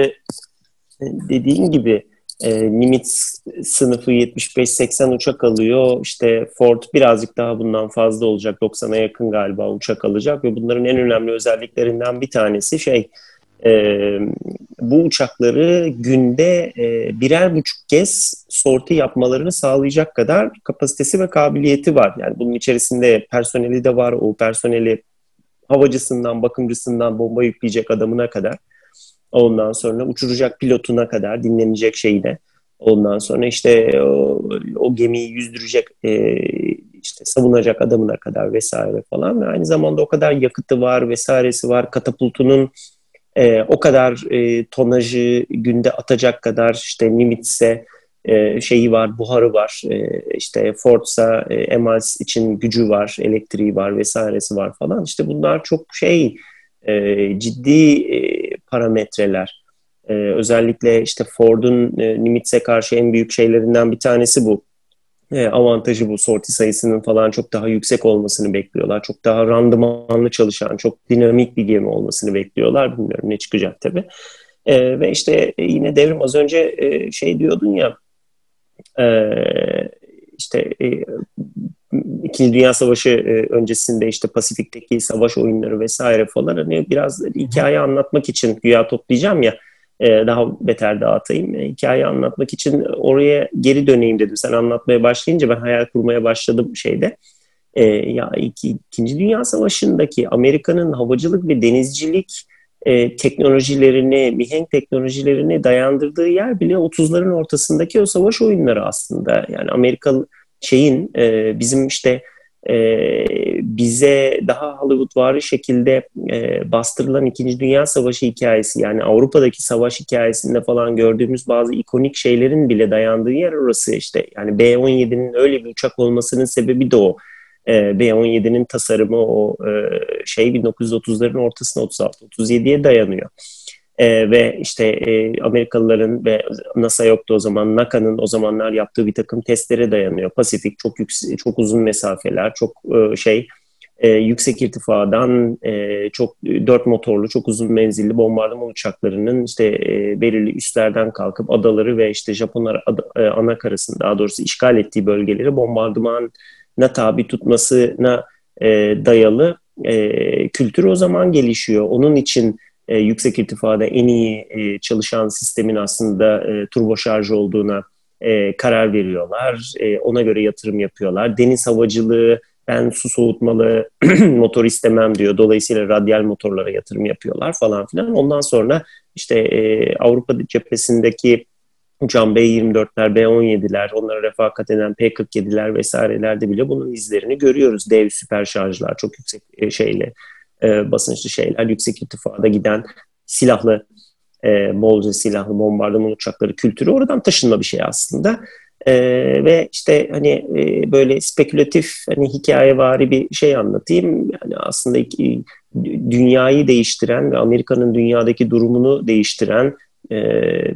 C: e, dediğin gibi e, Nimitz sınıfı 75-80 uçak alıyor. İşte Ford birazcık daha bundan fazla olacak. 90'a yakın galiba uçak alacak ve bunların en önemli özelliklerinden bir tanesi şey e, bu uçakları günde e, birer buçuk kez sorti yapmalarını sağlayacak kadar kapasitesi ve kabiliyeti var. Yani bunun içerisinde personeli de var. O personeli havacısından, bakımcısından bomba yükleyecek adamına kadar. Ondan sonra uçuracak pilotuna kadar dinlenecek şeyine. Ondan sonra işte o, o gemiyi yüzdürecek e, işte savunacak adamına kadar vesaire falan ve aynı zamanda o kadar yakıtı var vesairesi var katapultunun e, o kadar e, tonajı günde atacak kadar işte Nimitz'e e, şeyi var, buharı var, e, işte Ford'sa e, Emals için gücü var, elektriği var vesairesi var falan. İşte bunlar çok şey e, ciddi e, parametreler. E, özellikle işte Ford'un e, Nimitz'e karşı en büyük şeylerinden bir tanesi bu. E, avantajı bu. Sorti sayısının falan çok daha yüksek olmasını bekliyorlar. Çok daha randımanlı çalışan, çok dinamik bir gemi olmasını bekliyorlar. Bilmiyorum ne çıkacak tabii. E, ve işte yine devrim az önce e, şey diyordun ya e, işte e, İkinci Dünya Savaşı e, öncesinde işte Pasifik'teki savaş oyunları vesaire falan hani biraz hikaye anlatmak için güya toplayacağım ya e, daha beter dağıtayım. E, hikaye anlatmak için oraya geri döneyim dedim. Sen anlatmaya başlayınca ben hayal kurmaya başladım şeyde. Ya İkinci Dünya Savaşı'ndaki Amerika'nın havacılık ve denizcilik teknolojilerini, mihenk teknolojilerini dayandırdığı yer bile 30'ların ortasındaki o savaş oyunları aslında. Yani Amerikalı şeyin e, bizim işte bize daha Hollywoodvari şekilde e, bastırılan İkinci Dünya Savaşı hikayesi yani Avrupa'daki savaş hikayesinde falan gördüğümüz bazı ikonik şeylerin bile dayandığı yer orası işte. Yani B-17'nin öyle bir uçak olmasının sebebi de o. E, B-17'nin tasarımı o e, şey 1930'ların ortasına 36-37'ye dayanıyor. E, ve işte e, Amerikalıların ve NASA yoktu o zaman NACA'nın o zamanlar yaptığı bir takım testlere dayanıyor. Pasifik çok yüksek, çok uzun mesafeler, çok e, şey e, yüksek irtifadan e, çok dört motorlu, çok uzun menzilli bombardıman uçaklarının işte e, belirli üslerden kalkıp adaları ve işte Japonlar ada, e, ana karasını daha doğrusu işgal ettiği bölgeleri bombardımana tabi tutmasına e, dayalı e, kültür o zaman gelişiyor. Onun için e, yüksek irtifada en iyi e, çalışan sistemin aslında e, turbo şarj olduğuna e, karar veriyorlar. E, ona göre yatırım yapıyorlar. Deniz havacılığı ben su soğutmalı <clears throat> motor istemem diyor. Dolayısıyla radyal motorlara yatırım yapıyorlar falan filan. Ondan sonra işte e, Avrupa cephesindeki uçan B-24'ler, B-17'ler, onlara refakat eden P-47'ler vesairelerde bile bunun izlerini görüyoruz. Dev süper şarjlar, çok yüksek e, şeyle e, basınçlı şeyler, yüksek irtifada giden silahlı, e, bolca silahlı bombardıman uçakları kültürü oradan taşınma bir şey aslında. E, ve işte hani e, böyle spekülatif hani hikayevari bir şey anlatayım. Yani aslında iki, dünyayı değiştiren ve Amerika'nın dünyadaki durumunu değiştiren e,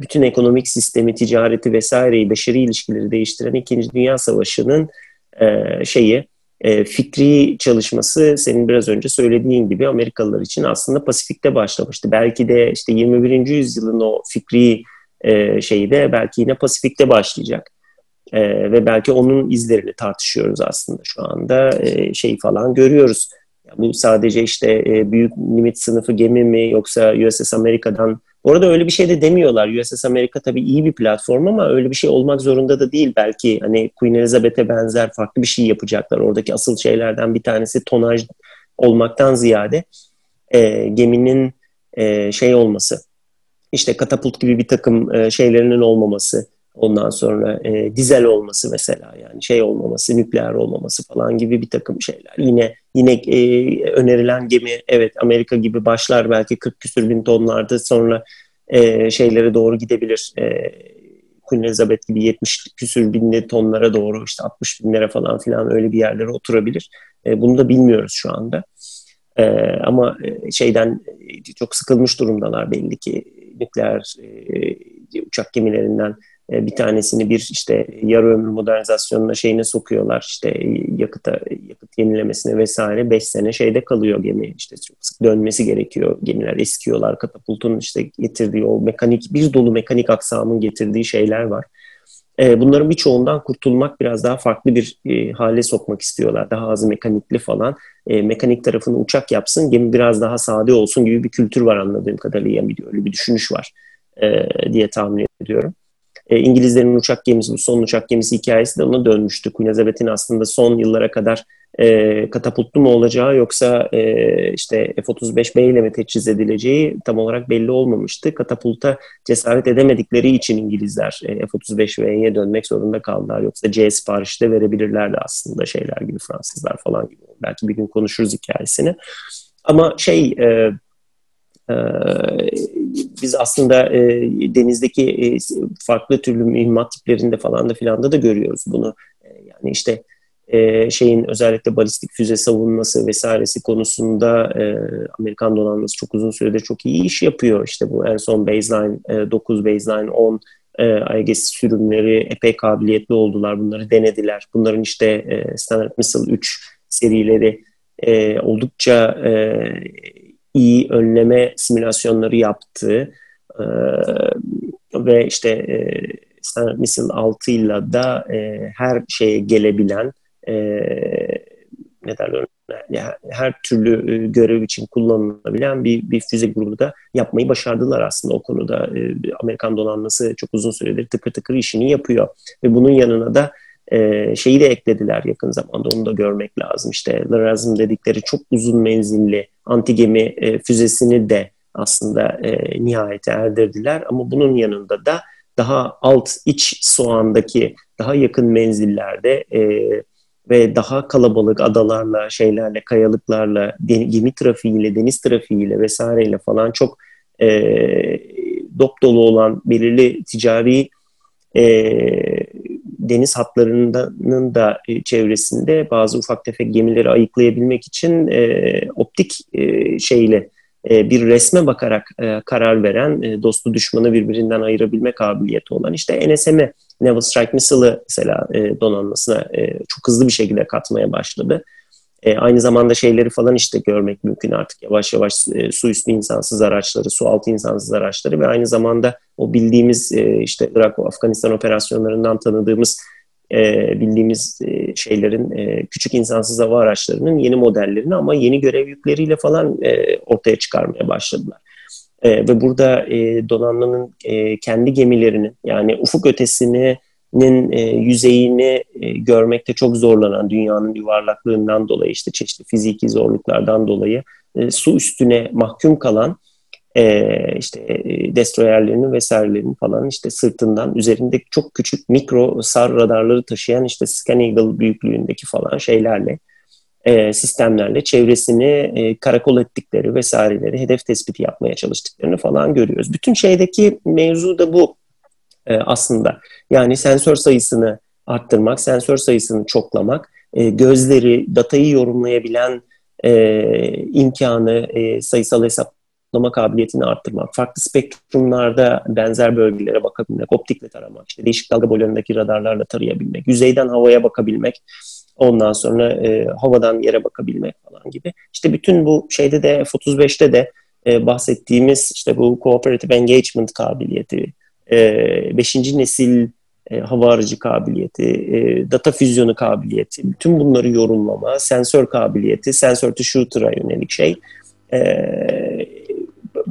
C: bütün ekonomik sistemi, ticareti vesaireyi, beşeri ilişkileri değiştiren İkinci Dünya Savaşı'nın e, şeyi e, fikri çalışması senin biraz önce söylediğin gibi Amerikalılar için aslında Pasifik'te başlamıştı. Belki de işte 21. yüzyılın o fikri e, şeyi de belki yine Pasifik'te başlayacak. E, ve belki onun izlerini tartışıyoruz aslında şu anda. E, şey falan görüyoruz. Yani bu sadece işte e, büyük limit sınıfı gemi mi yoksa USS Amerika'dan Orada öyle bir şey de demiyorlar. USS Amerika tabii iyi bir platform ama öyle bir şey olmak zorunda da değil. Belki hani Queen Elizabeth'e benzer farklı bir şey yapacaklar. Oradaki asıl şeylerden bir tanesi tonaj olmaktan ziyade e, geminin e, şey olması. İşte katapult gibi bir takım e, şeylerinin olmaması. Ondan sonra e, dizel olması mesela yani şey olmaması, nükleer olmaması falan gibi bir takım şeyler. Yine yine e, önerilen gemi evet Amerika gibi başlar belki 40 küsür bin tonlarda sonra e, şeylere doğru gidebilir. E, Queen Elizabeth gibi 70 küsür binli tonlara doğru işte 60 binlere falan filan öyle bir yerlere oturabilir. E, bunu da bilmiyoruz şu anda. E, ama e, şeyden e, çok sıkılmış durumdalar belli ki nükleer e, uçak gemilerinden bir tanesini bir işte yarı ömür modernizasyonuna şeyine sokuyorlar işte yakıta yakıt yenilemesine vesaire 5 sene şeyde kalıyor gemi işte çok sık dönmesi gerekiyor gemiler eskiyorlar katapultun işte getirdiği o mekanik bir dolu mekanik aksamın getirdiği şeyler var. E, bunların birçoğundan kurtulmak biraz daha farklı bir e, hale sokmak istiyorlar. Daha az mekanikli falan. mekanik tarafını uçak yapsın, gemi biraz daha sade olsun gibi bir kültür var anladığım kadarıyla. Yani öyle bir düşünüş var diye tahmin ediyorum e, İngilizlerin uçak gemisi, bu son uçak gemisi hikayesi de ona dönmüştü. Queen Elizabeth'in aslında son yıllara kadar e, katapultlu mu olacağı yoksa e, işte F-35B ile mi teçhiz edileceği tam olarak belli olmamıştı. Katapulta cesaret edemedikleri için İngilizler e, F-35B'ye dönmek zorunda kaldılar. Yoksa C siparişi de verebilirlerdi aslında şeyler gibi Fransızlar falan gibi. Belki bir gün konuşuruz hikayesini. Ama şey e, e, biz aslında e, denizdeki e, farklı türlü mühimmat tiplerinde falan da filan da da görüyoruz bunu. E, yani işte e, şeyin özellikle balistik füze savunması vesairesi konusunda e, Amerikan donanması çok uzun süredir çok iyi iş yapıyor. İşte bu en son baseline e, 9, baseline 10 e, sürümleri epey kabiliyetli oldular. Bunları denediler. Bunların işte e, Standard Missile 3 serileri e, oldukça e, iyi önleme simülasyonları yaptı. E, ve işte e, Standard Missile 6 ile da e, her şeye gelebilen e, ne derler yani her türlü e, görev için kullanılabilen bir, bir füze grubu da yapmayı başardılar aslında o konuda. E, Amerikan donanması çok uzun süredir tıkır tıkır işini yapıyor. Ve bunun yanına da e, şeyi de eklediler yakın zamanda onu da görmek lazım. İşte LRASM dedikleri çok uzun menzilli anti gemi e, füzesini de aslında e, nihayete erdirdiler. Ama bunun yanında da daha alt iç soğandaki daha yakın menzillerde e, ve daha kalabalık adalarla, şeylerle, kayalıklarla, gemi trafiğiyle, deniz trafiğiyle vesaireyle falan çok e, dop dolu olan belirli ticari e, deniz hatlarının da e, çevresinde bazı ufak tefek gemileri ayıklayabilmek için e, optik e, şeyle e, bir resme bakarak karar veren, dostu düşmanı birbirinden ayırabilme kabiliyeti olan işte NSM, Naval Strike Missile'ı mesela donanmasına çok hızlı bir şekilde katmaya başladı. Aynı zamanda şeyleri falan işte görmek mümkün artık yavaş yavaş su üstü insansız araçları, su altı insansız araçları ve aynı zamanda o bildiğimiz e, işte Irak ve Afganistan operasyonlarından tanıdığımız e, bildiğimiz e, şeylerin küçük insansız hava araçlarının yeni modellerini ama yeni görev yükleriyle falan ortaya çıkarmaya başladılar. Ve burada donanmanın kendi gemilerinin yani ufuk ötesini e, yüzeyini görmekte çok zorlanan dünyanın yuvarlaklığından dolayı işte çeşitli fiziki zorluklardan dolayı su üstüne mahkum kalan e, işte destroyerlerinin vesairelerinin falan işte sırtından üzerinde çok küçük mikro sar radarları taşıyan işte Scan Eagle büyüklüğündeki falan şeylerle e, sistemlerle çevresini e, karakol ettikleri vesaireleri hedef tespiti yapmaya çalıştıklarını falan görüyoruz. Bütün şeydeki mevzu da bu e, aslında. Yani sensör sayısını arttırmak, sensör sayısını çoklamak, e, gözleri, datayı yorumlayabilen e, imkanı, e, sayısal hesaplama kabiliyetini arttırmak, farklı spektrumlarda benzer bölgelere bakabilmek, optikle taramak, işte değişik dalga boylarındaki radarlarla tarayabilmek, yüzeyden havaya bakabilmek, ondan sonra e, havadan yere bakabilmek falan gibi. İşte bütün bu şeyde de F-35'te de e, bahsettiğimiz işte bu cooperative engagement kabiliyeti, e, beşinci nesil e, hava aracı kabiliyeti, e, data füzyonu kabiliyeti, bütün bunları yorumlama, sensör kabiliyeti, sensör to shooter'a yönelik şey. E,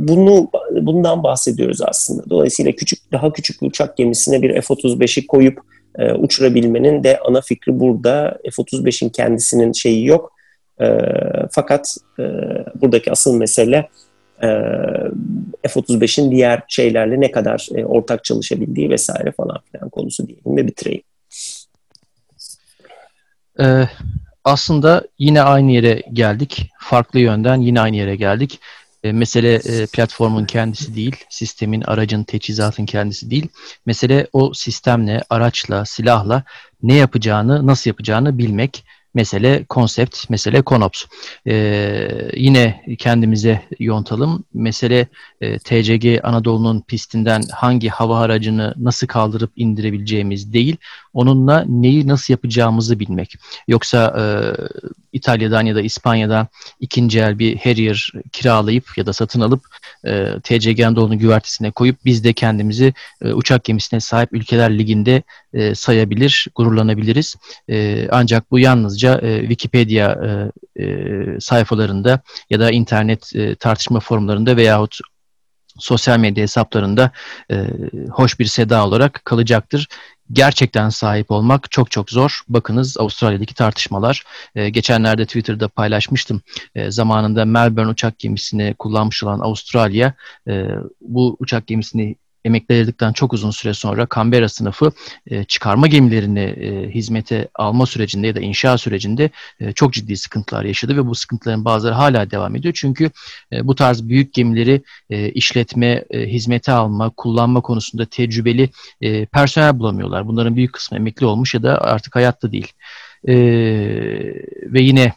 C: bunu bundan bahsediyoruz aslında. Dolayısıyla küçük daha küçük uçak gemisine bir F-35'i koyup e, uçurabilmenin de ana fikri burada. F-35'in kendisinin şeyi yok. E, fakat e, buradaki asıl mesele e, F-35'in diğer şeylerle ne kadar e, ortak çalışabildiği vesaire falan filan konusu diyelim ve bitireyim.
A: Ee, aslında yine aynı yere geldik. Farklı yönden yine aynı yere geldik. E, mesele e, platformun kendisi değil, sistemin, aracın, teçhizatın kendisi değil. Mesele o sistemle, araçla, silahla ne yapacağını, nasıl yapacağını bilmek mesele konsept, mesele konops. Ee, yine kendimize yontalım. Mesele e, TCG Anadolu'nun pistinden hangi hava aracını nasıl kaldırıp indirebileceğimiz değil, onunla neyi nasıl yapacağımızı bilmek. Yoksa e, İtalya'dan ya da İspanya'dan ikinci el bir Harrier kiralayıp ya da satın alıp e, TCG Anadolu'nun güvertesine koyup biz de kendimizi e, uçak gemisine sahip ülkeler liginde e, sayabilir, gururlanabiliriz. E, ancak bu yalnızca e, Wikipedia e, e, sayfalarında ya da internet e, tartışma forumlarında veyahut sosyal medya hesaplarında e, hoş bir seda olarak kalacaktır gerçekten sahip olmak çok çok zor. Bakınız Avustralya'daki tartışmalar. E, geçenlerde Twitter'da paylaşmıştım. E, zamanında Melbourne uçak gemisini kullanmış olan Avustralya e, bu uçak gemisini emekli edildikten çok uzun süre sonra Canberra sınıfı e, çıkarma gemilerini e, hizmete alma sürecinde ya da inşa sürecinde e, çok ciddi sıkıntılar yaşadı ve bu sıkıntıların bazıları hala devam ediyor. Çünkü e, bu tarz büyük gemileri e, işletme, e, hizmete alma, kullanma konusunda tecrübeli e, personel bulamıyorlar. Bunların büyük kısmı emekli olmuş ya da artık hayatta değil. E, ve yine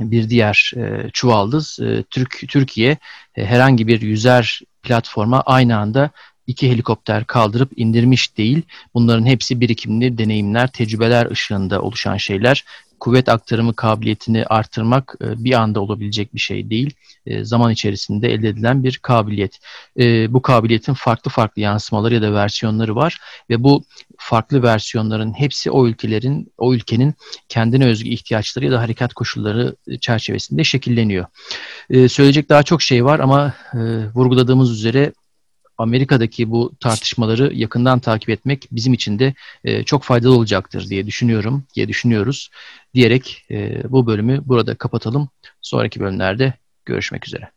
A: bir diğer e, çuvaldız e, Türk Türkiye e, herhangi bir yüzer platforma aynı anda iki helikopter kaldırıp indirmiş değil. Bunların hepsi birikimli deneyimler, tecrübeler ışığında oluşan şeyler. Kuvvet aktarımı kabiliyetini artırmak e, bir anda olabilecek bir şey değil. E, zaman içerisinde elde edilen bir kabiliyet. E, bu kabiliyetin farklı farklı yansımaları ya da versiyonları var ve bu farklı versiyonların hepsi o ülkelerin, o ülkenin kendine özgü ihtiyaçları ya da harekat koşulları çerçevesinde şekilleniyor. Söyleyecek daha çok şey var ama vurguladığımız üzere Amerika'daki bu tartışmaları yakından takip etmek bizim için de e, çok faydalı olacaktır diye düşünüyorum, diye düşünüyoruz. Diyerek e, bu bölümü burada kapatalım. Sonraki bölümlerde görüşmek üzere.